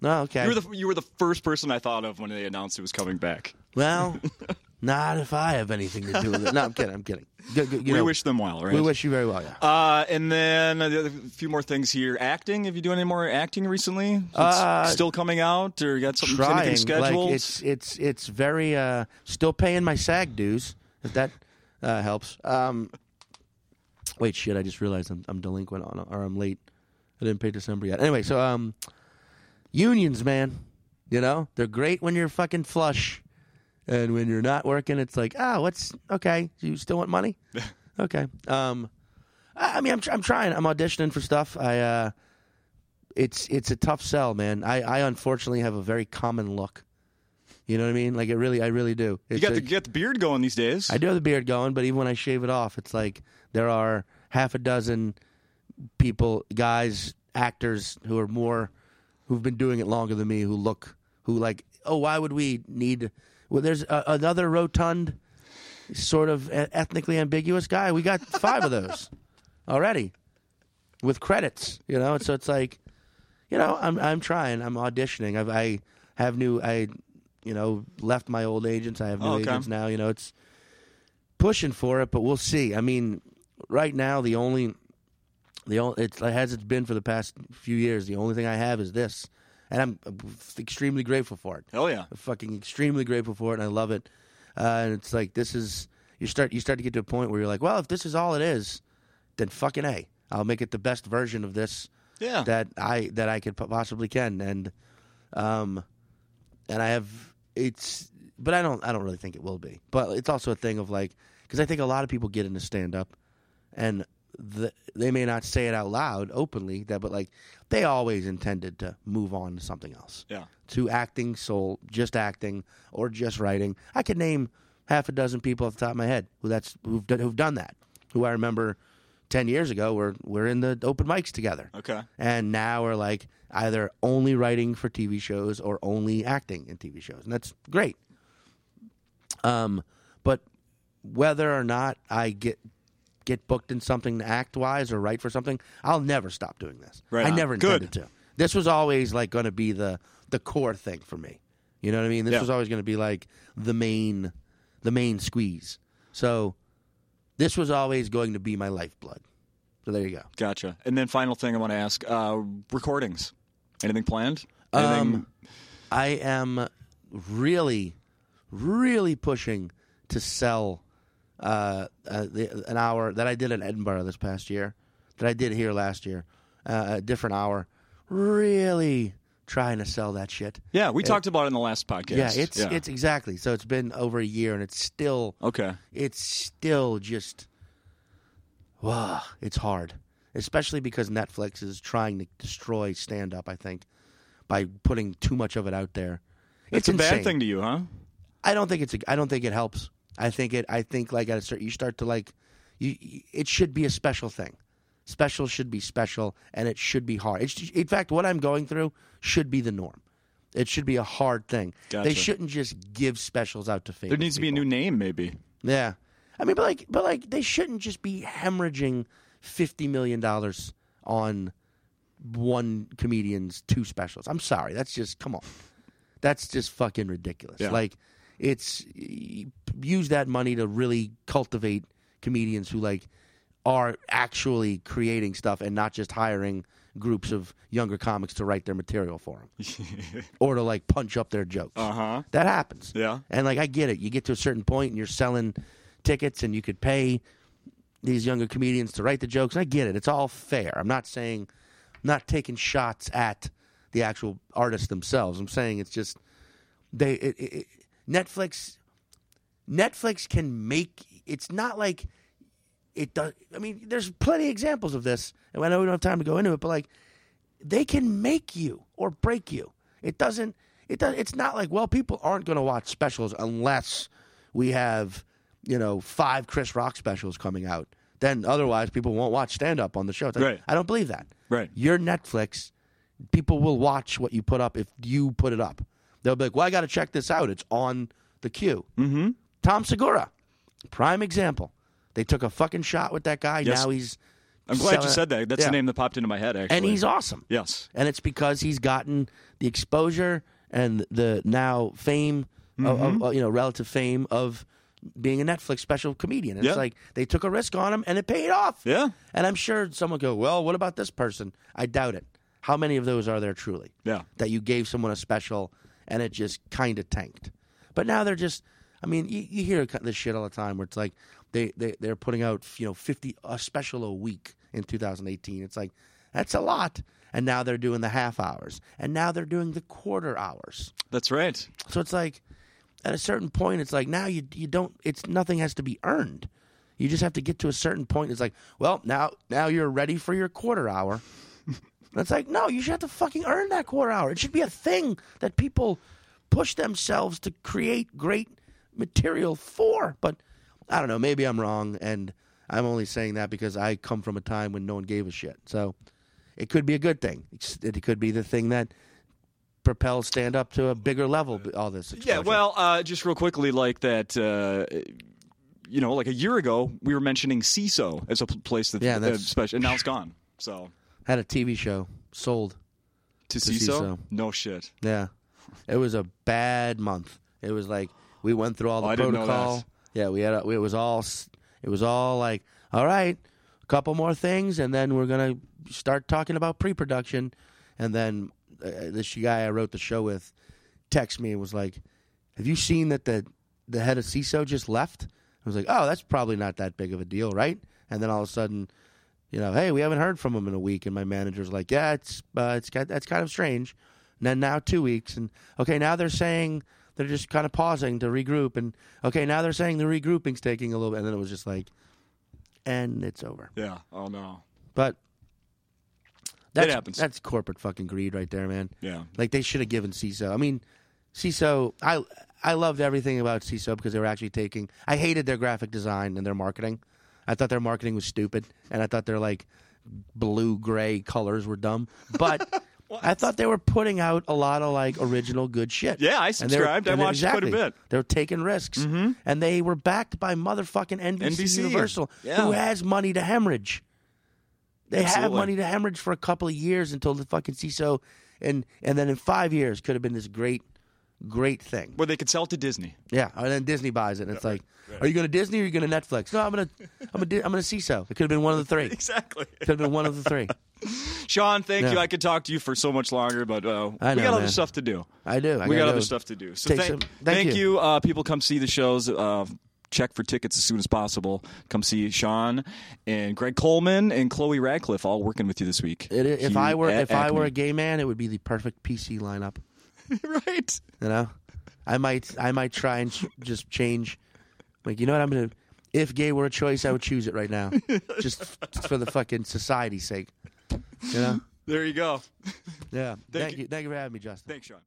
Oh, okay. You were the you were the first person I thought of when they announced it was coming back. well, not if I have anything to do with it. No, I'm kidding. I'm kidding. Good, good, you we know, wish them well, right? we wish you very well. Yeah. Uh, and then uh, a few more things here. Acting. Have you done any more acting recently? It's Uh, still coming out, or you got something trying. scheduled? Like it's it's it's very uh still paying my SAG dues. If that uh, helps. Um, wait, shit! I just realized I'm, I'm delinquent on or I'm late. I didn't pay December yet. Anyway, so um, unions, man. You know they're great when you're fucking flush, and when you're not working, it's like, ah, what's okay? You still want money? okay. Um, I, I mean, I'm I'm trying. I'm auditioning for stuff. I uh, it's it's a tough sell, man. I, I unfortunately have a very common look. You know what I mean? Like it really, I really do. you It's got a- the you got the beard going these days. I do have the beard going, but even when I shave it off, it's like there are half a dozen people, guys, actors who are more who've been doing it longer than me, who look who like, oh, why would we need? Well, there's a, another rotund, sort of ethnically ambiguous guy. We got five of those already with credits. You know, so it's like, you know, I'm I'm trying. I'm auditioning. I've, I have new. I, you know, left my old agents. I have new Oh, okay. agents now. You know, it's pushing for it, but we'll see. I mean, right now the only the only it's as it's been for the past few years. The only thing I have is this, and I'm extremely grateful for it. Hell yeah. I'm fucking extremely grateful for it, and I love it. Uh, and it's like this is you start you start to get to a point where you're like, well, if this is all it is, then fucking a, I'll make it the best version of this Yeah. that I that I could possibly can, and um, and I have it's, but I don't I don't really think it will be. But it's also a thing of like because I think a lot of people get into stand up, and the, they may not say it out loud openly that, but like they always intended to move on to something else yeah. to acting, soul, just acting, or just writing. I could name half a dozen people off the top of my head who that's who've done, who've done that. Who I remember ten years ago, we're we're in the open mics together, Okay. and now we're like either only writing for TV shows or only acting in TV shows, and that's great. Um, but whether or not I get get booked in something act wise or write for something, I'll never stop doing this. Right I on. never Good. intended to. This was always like going to be the the core thing for me. You know what I mean? This Yeah. was always going to be like the main the main squeeze. So this was always going to be my lifeblood. So there you go. Gotcha. And then final thing I want to ask: uh, recordings. Anything planned? Anything? Um, I am really, really pushing to sell uh, uh, the, an hour that I did in Edinburgh this past year, that I did here last year, uh, a different hour. Really trying to sell that shit. yeah, we talked about it in the last podcast. Yeah, it's it's exactly. So it's been over a year, and it's still okay. it's still just wow, it's hard. Especially because Netflix is trying to destroy stand up, I think, by putting too much of it out there. It's, a bad thing to you, huh? I don't think it's a, I don't think it helps. I think it I think like at a certain you start to like you, you- it should be a special thing. Special should be special and it should be hard. It's, in fact, what I'm going through should be the norm. It should be a hard thing. Gotcha. They shouldn't just give specials out to famous There needs to be a new name, maybe. Yeah, I mean, but like, but like, they shouldn't just be hemorrhaging fifty million dollars on one comedian's two specials. I'm sorry, that's just come on, that's just fucking ridiculous. Yeah. Like, it's use that money to really cultivate comedians who like are actually creating stuff and not just hiring groups of younger comics to write their material for them or to like punch up their jokes. Uh huh. That happens. Yeah. And like I get it. You get to a certain point and you're selling tickets and you could pay these younger comedians to write the jokes. I get it. It's all fair. I'm not saying I'm not taking shots at the actual artists themselves. I'm saying it's just they it, it- Netflix Netflix can make it's not like it does I mean there's plenty of examples of this. And I know we don't have time to go into it, but like they can make you or break you. It doesn't. It does. It's not like well, people aren't going to watch specials unless we have you know five Chris Rock specials coming out. Then otherwise, people won't watch stand up on the show. Like, Right. I don't believe that. Right. Your Netflix, people will watch what you put up if you put it up. They'll be like, well, I got to check this out. It's on the queue. Mm-hmm. Tom Segura, prime example. They took a fucking shot with that guy. Yes. Now he's. I'm glad you said that. That's Yeah. the name that popped into my head, actually. And he's awesome Yes. and it's because he's gotten the exposure and the now fame, Mm-hmm. of, you know, relative fame of being a Netflix special comedian. And Yeah. It's like they took a risk on him and it paid off. Yeah. And I'm sure someone go, well, what about this person? I doubt it. How many of those are there truly? Yeah. That you gave someone a special and it just kind of tanked. But now they're just, I mean, you, you hear this shit all the time where it's like they, they, they're putting out, you know, 50, a special a week in 2018. It's like, that's a lot. And now they're doing the half hours. And now they're doing the quarter hours. That's right. So it's like, at a certain point, it's like now you you don't. It's nothing has to be earned. You just have to get to a certain point. It's like, well, now now you're ready for your quarter hour. It's like, no, you should have to fucking earn that quarter hour. It should be a thing that people push themselves to create great material for. But I don't know. Maybe I'm wrong, and I'm only saying that because I come from a time when no one gave a shit. So it could be a good thing. It could be the thing that propels stand up to a bigger level. All this, Yeah, well, uh, just real quickly, like that, uh, you know, like a year ago, we were mentioning Seeso as a place that Yeah, uh, that's- special, and now it's gone. So had a TV show sold. to To Seeso, Seeso. no shit. Yeah, it was a bad month. It was like we went through all the Oh, didn't know protocol. Yeah, we had. A, it was all. It was all like, all right, a couple more things, and then we're gonna start talking about pre-production. And then uh, this guy I wrote the show with texted me and was like, "Have you seen that the the head of Seeso just left?" I was like, "Oh, that's probably not that big of a deal, right?" And then all of a sudden, you know, hey, we haven't heard from him in a week, and my manager's like, yeah, it's uh, it's that's kind of strange. And then now two weeks, and okay, now they're saying they're just kind of pausing to regroup, and okay, now they're saying the regrouping's taking a little bit, and then it was just like, and it's over. Yeah. Oh no. But that happens. that's corporate fucking greed right there, man. Yeah. Like they should have given Seeso. I mean, Seeso. I I loved everything about Seeso because they were actually taking. I hated their graphic design and their marketing. I thought their marketing was stupid, and I thought their like blue gray colors were dumb. But I thought they were putting out a lot of like original good shit. Yeah, I they were- subscribed. I watched quite a bit. Mm-hmm. They were taking risks, and they were backed by motherfucking NBC, NBC. Universal, Yeah. who has money to hemorrhage. They have money to hemorrhage for a couple of years until the fucking Seeso, and and then in five years could have been this great, great thing. Where they could sell it to Disney. Yeah, and then Disney buys it, and it's like, are you going to Disney or are you going to Netflix? No, I'm going to, I'm going to, I'm going to Seeso. It could have been one of the three. Exactly. Could have been one of the three. Sean, thank Yeah. you. I could talk to you for so much longer, but uh, I we know, got other stuff to do. I do. I we got other stuff to do. So thank, some- thank you. Uh, people come see the shows. Uh, check for tickets as soon as possible. Come see Sean and Greg Coleman and Chloe Radcliffe all working with you this week. It, if I were if I were a gay man, it would be the perfect PC lineup. right. You know, I might I might try and just change. Like you know what I'm gonna. If gay were a choice, I would choose it right now, just f- for the fucking society's sake. You know. There you go. Yeah. Thank, you. you. Thank you for having me, Justin. Thanks, Sean.